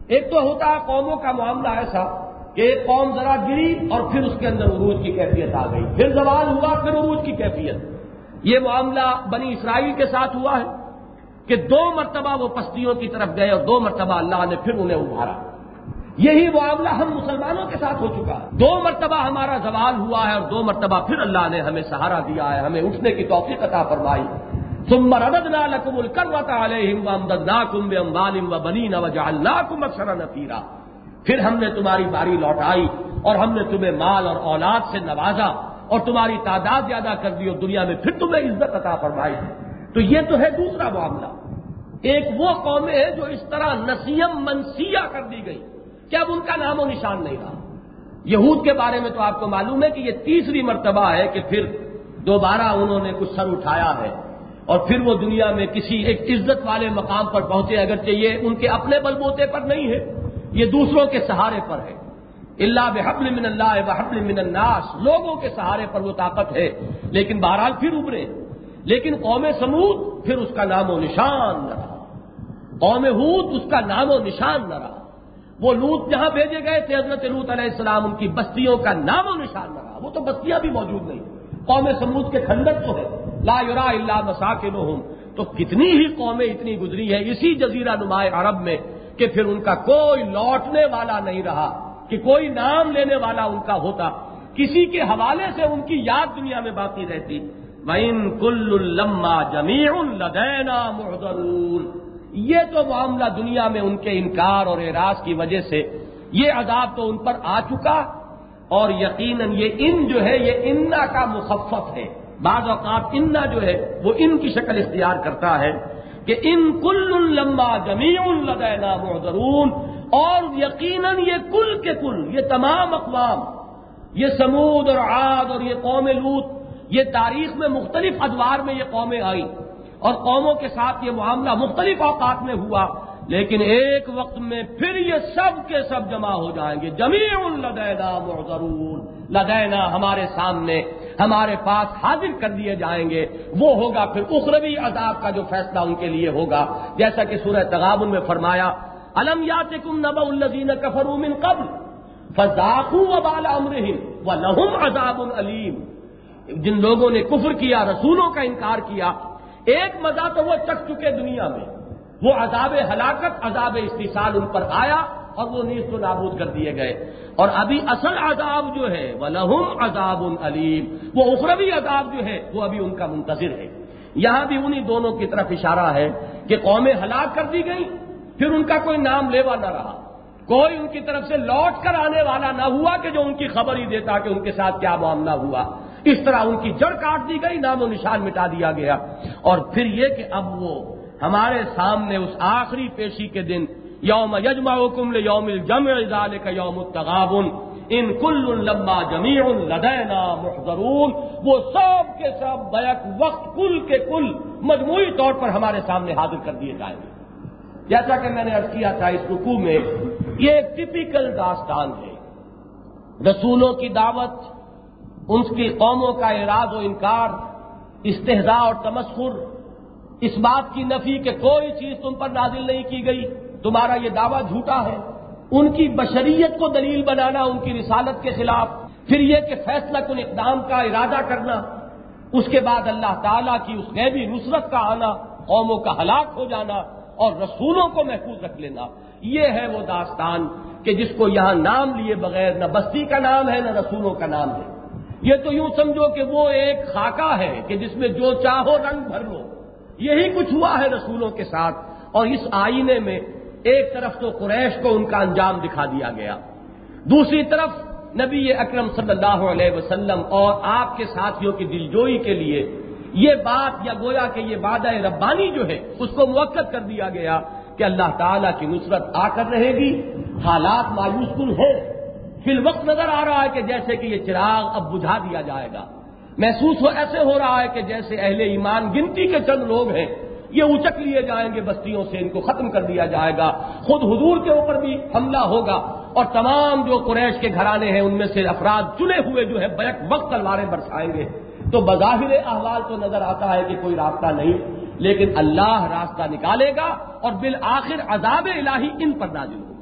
ایک تو ہوتا ہے قوموں کا معاملہ ایسا کہ ایک قوم ذرا گری اور پھر اس کے اندر عروج کی کیفیت آ گئی۔ پھر زوال ہوا، پھر عروج کی کیفیت۔ یہ معاملہ بنی اسرائیل کے ساتھ ہوا ہے کہ دو مرتبہ وہ پستیوں کی طرف گئے اور دو مرتبہ اللہ نے پھر انہیں ابھارا۔ یہی معاملہ ہم مسلمانوں کے ساتھ ہو چکا۔ ہے دو مرتبہ ہمارا زوال ہوا ہے اور دو مرتبہ پھر اللہ نے ہمیں سہارا دیا ہے، ہمیں اٹھنے کی توفیق عطا فرمائی۔ تم ردد نہ لکم الکروتا نا کم امبالم بنی نہ نا نفیرا۔ پھر ہم نے تمہاری باری لوٹائی اور ہم نے تمہیں مال اور اولاد سے نوازا اور تمہاری تعداد زیادہ کر دی اور دنیا میں پھر تمہیں عزت عطا فرمائی۔ تو یہ تو ہے دوسرا معاملہ۔ ایک وہ قومیں ہیں جو اس طرح نسیم منسیہ کر دی گئی۔ کہ اب ان کا نام و نشان نہیں رہا۔ یہود کے بارے میں تو آپ کو معلوم ہے کہ یہ تیسری مرتبہ ہے کہ پھر دوبارہ انہوں نے کچھ سر اٹھایا ہے۔ اور پھر وہ دنیا میں کسی ایک عزت والے مقام پر پہنچے، اگرچہ یہ ان کے اپنے بل بوتے پر نہیں ہے، یہ دوسروں کے سہارے پر ہے۔ اللہ بحبل من اللہ بحبل من الناس۔ لوگوں کے سہارے پر وہ طاقت ہے، لیکن بہرحال پھر ابھرے۔ لیکن قوم سمود پھر اس کا نام و نشان نہ رہا۔ قوم ہود اس کا نام و نشان نہ رہا۔ وہ لوت جہاں بھیجے گئے تھے، حضرت لوت علیہ السلام، ان کی بستیوں کا نام و نشان نہ رہا وہ تو بستیاں بھی موجود نہیں قوم سمود کے کھنڈر تو ہے لا یورا اللہ مساک تو کتنی ہی قومیں اتنی گزری ہیں، اسی جزیرہ نمایاں عرب میں کہ پھر ان کا کوئی لوٹنے والا نہیں رہا، کہ کوئی نام لینے والا ان کا ہوتا۔ کسی کے حوالے سے ان کی یاد دنیا میں باقی رہتی۔ وَإِن كُلُّ لَمَّا جَمِيعٌ لَدَيْنَا مُحْضَرُونَ یہ تو معاملہ دنیا میں ان کے انکار اور اعراض کی وجہ سے یہ عذاب تو ان پر آ چکا اور یقیناً یہ ان جو ہے، یہ انا کا مخفف ہے۔ بعض اوقات انا جو ہے، وہ ان کی شکل اختیار کرتا ہے کہ ان کل لمبا جمی محضرون اور یقیناً یہ کل کے کل، یہ تمام اقوام، یہ سمود اور عاد اور یہ قوم لوت یہ تاریخ میں مختلف ادوار میں یہ قومیں آئیں۔ اور قوموں کے ساتھ یہ معاملہ مختلف اوقات میں ہوا، لیکن ایک وقت میں پھر یہ سب کے سب جمع ہو جائیں گے۔ جمیع لدینا محضرون لدینا ہمارے سامنے، ہمارے پاس حاضر کر دیے جائیں گے۔ وہ ہوگا پھر اخروی عذاب کا جو فیصلہ ان کے لیے ہوگا۔ جیسا کہ سورہ تغابن میں فرمایا، الم یات کم نبا الزین کفرومن قبل فضاق امرحم و لہم عذاب العلیم جن لوگوں نے کفر کیا، رسولوں کا انکار کیا ایک مزہ تو وہ چک چکے دنیا میں۔ وہ عذاب ہلاکت، عذاب استحصال ان پر آیا اور وہ نیز تو نابود کر دیے گئے۔ اور ابھی اصل عذاب جو ہے وہ لہم عذاب العلیم وہ اخروی عذاب جو ہے، وہ ابھی ان کا منتظر ہے۔ یہاں بھی انہی دونوں کی طرف اشارہ ہے کہ قومیں ہلاک کر دی گئی پھر ان کا کوئی نام لیوا نہ رہا۔ کوئی ان کی طرف سے لوٹ کر آنے والا نہ ہوا کہ جو ان کی خبر ہی دیتا کہ ان کے ساتھ کیا معاملہ ہوا۔ اس طرح ان کی جڑ کاٹ دی گئی، نام و نشان مٹا دیا گیا۔ اور پھر یہ کہ اب وہ ہمارے سامنے اس آخری پیشی کے دن، یوم یجما حکم یوم الجمع کا یوم التغابن، ان کل لمبا جمی لدینا محضرون۔ وہ سب کے سب بیک وقت کل کے کل مجموعی طور پر ہمارے سامنے حاضر کر دیے جائیں گے۔ جیسا کہ میں نے ارض کیا تھا اس رکوع میں، یہ ایک ٹپیکل داستان ہے۔ رسولوں کی دعوت ان کی قوموں کا اراد و انکار، استحضاء اور تمسخر، اس بات کی نفی کہ کوئی چیز تم پر نازل نہیں کی گئی، تمہارا یہ دعویٰ جھوٹا ہے۔ ان کی بشریت کو دلیل بنانا، ان کی رسالت کے خلاف۔ پھر یہ کہ فیصلہ کن اقدام کا ارادہ کرنا، اس کے بعد اللہ تعالیٰ کی اس غیبی نصرت کا آنا، قوموں کا ہلاک ہو جانا اور رسولوں کو محفوظ رکھ لینا۔ یہ ہے وہ داستان کہ جس کو یہاں نام لیے بغیر نہ بستی کا نام ہے، نہ رسولوں کا نام ہے۔ یہ تو یوں سمجھو کہ وہ ایک خاکہ ہے کہ جس میں جو چاہو رنگ بھر لو۔ یہی کچھ ہوا ہے رسولوں کے ساتھ۔ اور اس آئینے میں ایک طرف تو قریش کو ان کا انجام دکھا دیا گیا۔ دوسری طرف نبی اکرم صلی اللہ علیہ وسلم اور آپ کے ساتھیوں کی دلجوئی کے لیے یہ بات یا گویا کہ یہ وعدہ ربانی جو ہے، اس کو موقع کر دیا گیا کہ اللہ تعالیٰ کی نصرت آ کر رہے گی۔ حالات مایوس کن ہیں۔ فی الوقت نظر آ رہا ہے کہ جیسے کہ یہ چراغ اب بجھا دیا جائے گا۔ محسوس ہو ایسے ہو رہا ہے کہ جیسے اہل ایمان گنتی کے چند لوگ ہیں، یہ اچک لیے جائیں گے، بستیوں سے ان کو ختم کر دیا جائے گا۔ خود حضور کے اوپر بھی حملہ ہوگا اور تمام جو قریش کے گھرانے ہیں، ان میں سے افراد چنے ہوئے جو ہے بیک وقت تلواریں برسائیں گے۔ تو بظاہر احوال تو نظر آتا ہے کہ کوئی راستہ نہیں، لیکن اللہ راستہ نکالے گا اور بالآخر عذاب الہی ان پر نازل ہوگا۔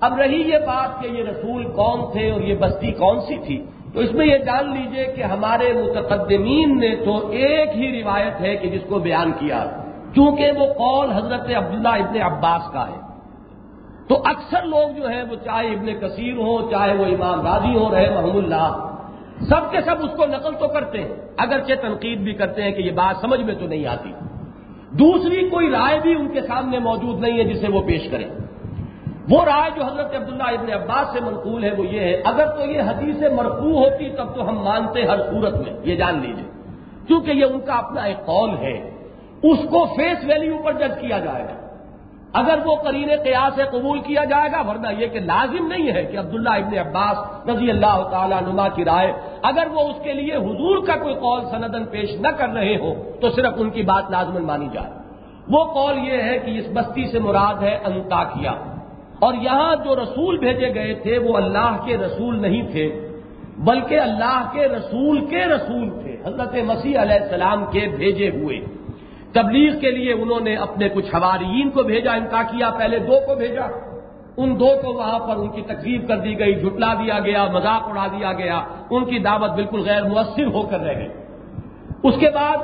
اب رہی یہ بات کہ یہ رسول کون تھے اور یہ بستی کون سی تھی؟ تو اس میں یہ جان لیجیے کہ ہمارے متقدمین نے تو ایک ہی روایت ہے کہ جس کو بیان کیا کیونکہ وہ قول حضرت عبداللہ ابن عباس کا ہے۔ تو اکثر لوگ جو ہیں وہ چاہے ابن کثیر ہوں، چاہے وہ امام راضی ہوں رہے محمد اللہ، سب کے سب اس کو نقل تو کرتے ہیں، اگرچہ تنقید بھی کرتے ہیں کہ یہ بات سمجھ میں تو نہیں آتی۔ دوسری کوئی رائے بھی ان کے سامنے موجود نہیں ہے جسے وہ پیش کریں۔ وہ رائے جو حضرت عبداللہ ابن عباس سے منقول ہے وہ یہ ہے، اگر تو یہ حدیث مرفوع ہوتی تب تو ہم مانتے ہر صورت میں، یہ جان لیجیے کیونکہ یہ ان کا اپنا ایک قول ہے، اس کو فیس ویلیو پر جج کیا جائے گا۔ اگر وہ قرین قیاس سے قبول کیا جائے گا، ورنہ یہ کہ لازم نہیں ہے کہ عبداللہ ابن عباس رضی اللہ تعالیٰ نما کی رائے، اگر وہ اس کے لیے حضور کا کوئی قول سندن پیش نہ کر رہے ہو تو صرف ان کی بات لازمن مانی جائے۔ وہ قول یہ ہے کہ اس بستی سے مراد ہے انتاکیا اور یہاں جو رسول بھیجے گئے تھے وہ اللہ کے رسول نہیں تھے، بلکہ اللہ کے رسول کے رسول تھے، حضرت مسیح علیہ السلام کے بھیجے ہوئے۔ تبلیغ کے لیے انہوں نے اپنے کچھ حواریین کو بھیجا انکا کیا، پہلے دو کو بھیجا۔ ان دو کو وہاں پر ان کی تقریب کر دی گئی، جھٹلا دیا گیا، مذاق اڑا دیا گیا، ان کی دعوت بالکل غیر مؤثر ہو کر رہ گئی۔ اس کے بعد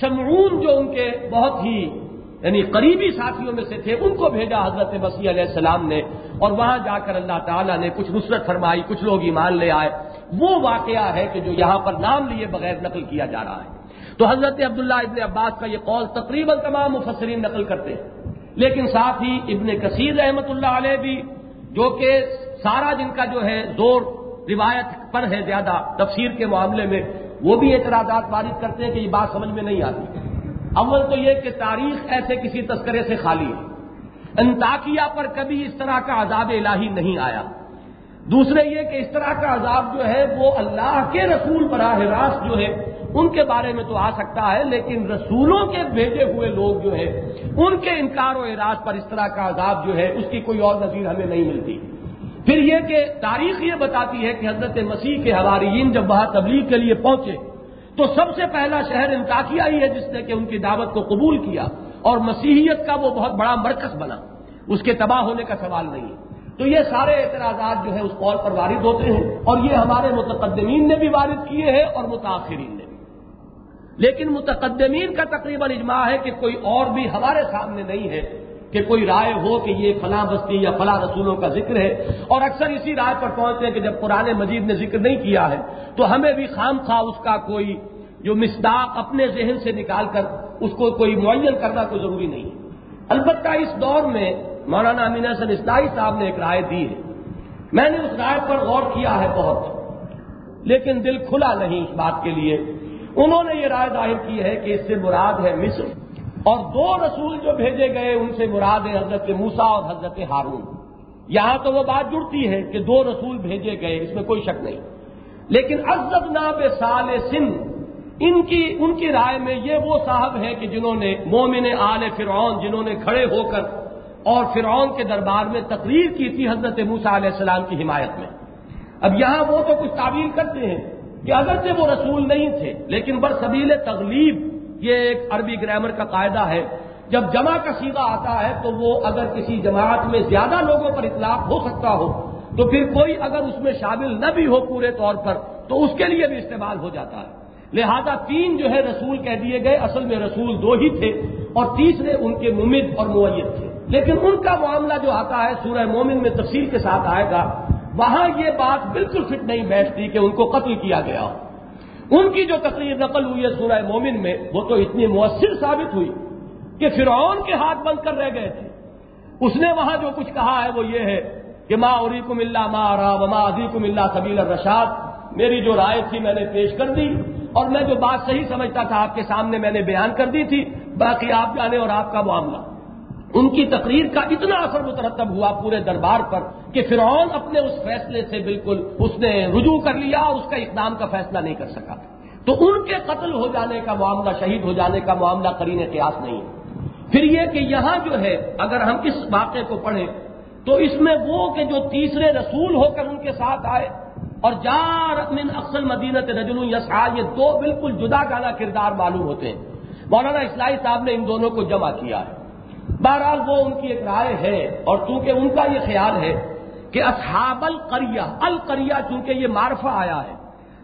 شمعون جو ان کے بہت ہی یعنی قریبی ساتھیوں میں سے تھے، ان کو بھیجا حضرت مسیح علیہ السلام نے، اور وہاں جا کر اللہ تعالیٰ نے کچھ نصرت فرمائی، کچھ لوگ ایمان لے آئے۔ وہ واقعہ ہے کہ جو یہاں پر نام لیے بغیر نقل کیا جا رہا ہے۔ تو حضرت عبداللہ ابن عباس کا یہ قول تقریباً تمام مفسرین نقل کرتے ہیں۔ لیکن ساتھ ہی ابن کثیر رحمۃ اللہ علیہ بھی، جو کہ سارا جن کا جو ہے زور روایت پر ہے زیادہ تفسیر کے معاملے میں، وہ بھی اعتراضات وارد کرتے ہیں کہ یہ بات سمجھ میں نہیں آتی۔ اول تو یہ کہ تاریخ ایسے کسی تذکرے سے خالی ہے۔ انتاکیہ پر کبھی اس طرح کا عذاب الہی نہیں آیا۔ دوسرے یہ کہ اس طرح کا عذاب جو ہے وہ اللہ کے رسول براہ راست جو ہے، ان کے بارے میں تو آ سکتا ہے، لیکن رسولوں کے بھیجے ہوئے لوگ جو ہے ان کے انکار و اعراض پر اس طرح کا عذاب جو ہے، اس کی کوئی اور نظیر ہمیں نہیں ملتی۔ پھر یہ کہ تاریخ یہ بتاتی ہے کہ حضرت مسیح کے حواریین جب وہاں تبلیغ کے لیے پہنچے تو سب سے پہلا شہر انتاکیا ہی ہے جس نے کہ ان کی دعوت کو قبول کیا اور مسیحیت کا وہ بہت بڑا مرکز بنا۔ اس کے تباہ ہونے کا سوال نہیں ہے۔ تو یہ سارے اعتراضات جو ہے اس قول پر وارد ہوتے ہیں اور یہ ہمارے متقدمین نے بھی وارد کیے ہیں اور متاثرین نے بھی۔ لیکن متقدمین کا تقریباً اجماع ہے کہ کوئی اور بھی ہمارے سامنے نہیں ہے۔ کہ کوئی رائے ہو کہ یہ فلاں بستی یا فلاں رسولوں کا ذکر ہے، اور اکثر اسی رائے پر پہنچتے ہیں کہ جب قرآن مجید نے ذکر نہیں کیا ہے، تو ہمیں بھی خام خواہ اس کا کوئی جو مصداق اپنے ذہن سے نکال کر اس کو کوئی معین کرنا کوئی ضروری نہیں ہے۔ البتہ اس دور میں مولانا امین حسن اسلائی صاحب نے ایک رائے دی ہے۔ میں نے اس رائے پر غور کیا ہے بہت، لیکن دل کھلا نہیں اس بات کے لیے۔ انہوں نے یہ رائے ظاہر کی ہے کہ اس سے مراد ہے مصر۔ اور دو رسول جو بھیجے گئے ان سے مراد ہے حضرت موسا اور حضرت ہارون۔ یہاں تو وہ بات جڑتی ہے کہ دو رسول بھیجے گئے، اس میں کوئی شک نہیں۔ لیکن عزت ناب سال سن ان کی ان کی رائے میں یہ وہ صاحب ہیں کہ جنہوں نے مومن آل فرعون، جنہوں نے کھڑے ہو کر اور فرعون کے دربار میں تقریر کی تھی حضرت موسا علیہ السلام کی حمایت میں۔ اب یہاں وہ تو کچھ تعبیر کرتے ہیں کہ اگرچہ وہ رسول نہیں تھے، لیکن برسبیل تغلیب یہ ایک عربی گرامر کا قاعدہ ہے۔ جب جمع کا سیدھا آتا ہے تو وہ اگر کسی جماعت میں زیادہ لوگوں پر اطلاق ہو سکتا ہو، تو پھر کوئی اگر اس میں شامل نہ بھی ہو پورے طور پر، تو اس کے لیے بھی استعمال ہو جاتا ہے۔ لہذا تین جو ہے رسول کہہ دیے گئے، اصل میں رسول دو ہی تھے اور تیسرے ان کے ممد اور معیت تھے۔ لیکن ان کا معاملہ جو آتا ہے سورہ مومن میں تفصیل کے ساتھ آئے گا، وہاں یہ بات بالکل فٹ نہیں بیٹھتی کہ ان کو قتل کیا گیا ہو۔ ان کی جو تقریر نقل ہوئی ہے سورہ مومن میں، وہ تو اتنی مؤثر ثابت ہوئی کہ فرعون کے ہاتھ بند کر رہ گئے تھے۔ اس نے وہاں جو کچھ کہا ہے وہ یہ ہے کہ ماں اوری کو ملا ماں را وما ادی کو ملا سبیل الرشاد۔ میری جو رائے تھی میں نے پیش کر دی اور میں جو بات صحیح سمجھتا تھا آپ کے سامنے میں نے بیان کر دی تھی۔ باقی آپ جانے اور آپ کا معاملہ۔ ان کی تقریر کا اتنا اثر مترتب ہوا پورے دربار پر کہ فرعون اپنے اس فیصلے سے بالکل اس نے رجوع کر لیا اور اس کا اقدام کا فیصلہ نہیں کر سکا۔ تو ان کے قتل ہو جانے کا معاملہ، شہید ہو جانے کا معاملہ کرین قیاس نہیں ہے۔ پھر یہ کہ یہاں جو ہے، اگر ہم اس واقعے کو پڑھیں، تو اس میں وہ کہ جو تیسرے رسول ہو کر ان کے ساتھ آئے اور جار من اقسل مدینت رجن یسا یہ دو بالکل جدا گانا کردار معلوم ہوتے ہیں۔ مولانا اسلائی صاحب نے ان دونوں کو جمع کیا ہے۔ بہرحال وہ ان کی ایک رائے ہے اور چونکہ ان کا یہ خیال ہے کہ اصحاب القریہ القریہ چونکہ یہ معرفہ آیا ہے،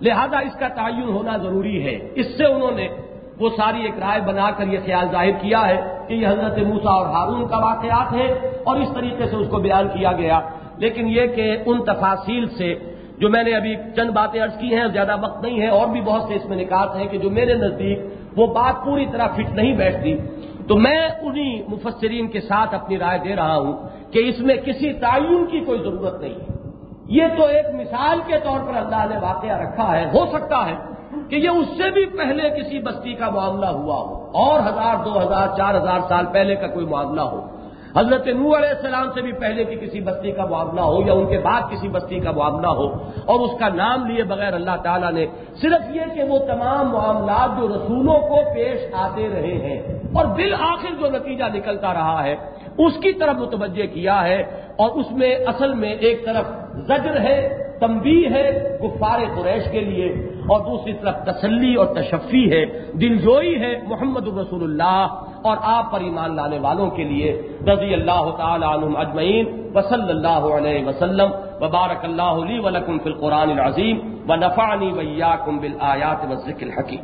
لہذا اس کا تعین ہونا ضروری ہے۔ اس سے انہوں نے وہ ساری ایک رائے بنا کر یہ خیال ظاہر کیا ہے کہ یہ حضرت موسا اور ہارون کا واقعات ہے اور اس طریقے سے اس کو بیان کیا گیا۔ لیکن یہ کہ ان تفاصیل سے جو میں نے ابھی چند باتیں عرض کی ہیں، زیادہ وقت نہیں ہے، اور بھی بہت سے اس میں نکات ہیں کہ جو میرے نزدیک وہ بات پوری طرح فٹ نہیں بیٹھتی۔ تو میں انہی مفسرین کے ساتھ اپنی رائے دے رہا ہوں کہ اس میں کسی تعین کی کوئی ضرورت نہیں ہے۔ یہ تو ایک مثال کے طور پر اللہ نے واقعہ رکھا ہے، ہو سکتا ہے کہ یہ اس سے بھی پہلے کسی بستی کا معاملہ ہوا ہو اور ہزار، دو ہزار، چار ہزار سال پہلے کا کوئی معاملہ ہو۔ حضرت نو علیہ السلام سے بھی پہلے کی کسی بستی کا معاملہ ہو یا ان کے بعد کسی بستی کا معاملہ ہو اور اس کا نام لیے بغیر اللہ تعالیٰ نے صرف یہ کہ وہ تمام معاملات جو رسولوں کو پیش آتے رہے ہیں اور بالآخر جو نتیجہ نکلتا رہا ہے، اس کی طرف متوجہ کیا ہے اور اس میں اصل میں ایک طرف زجر ہے تمبی ہے گفار قریش کے لیے اور دوسری طرف تسلی اور تشفی ہے، دلجوئی ہے محمد الرسول اللہ اور آپ پر ایمان لانے والوں کے لیے رضی اللہ تعالی عنہم اجمعین وصلی اللہ علیہ وسلم وبارک اللہ علی ولکم فی القرآن العظیم و نفانی ویا کم بل آیات و ذکر حکیم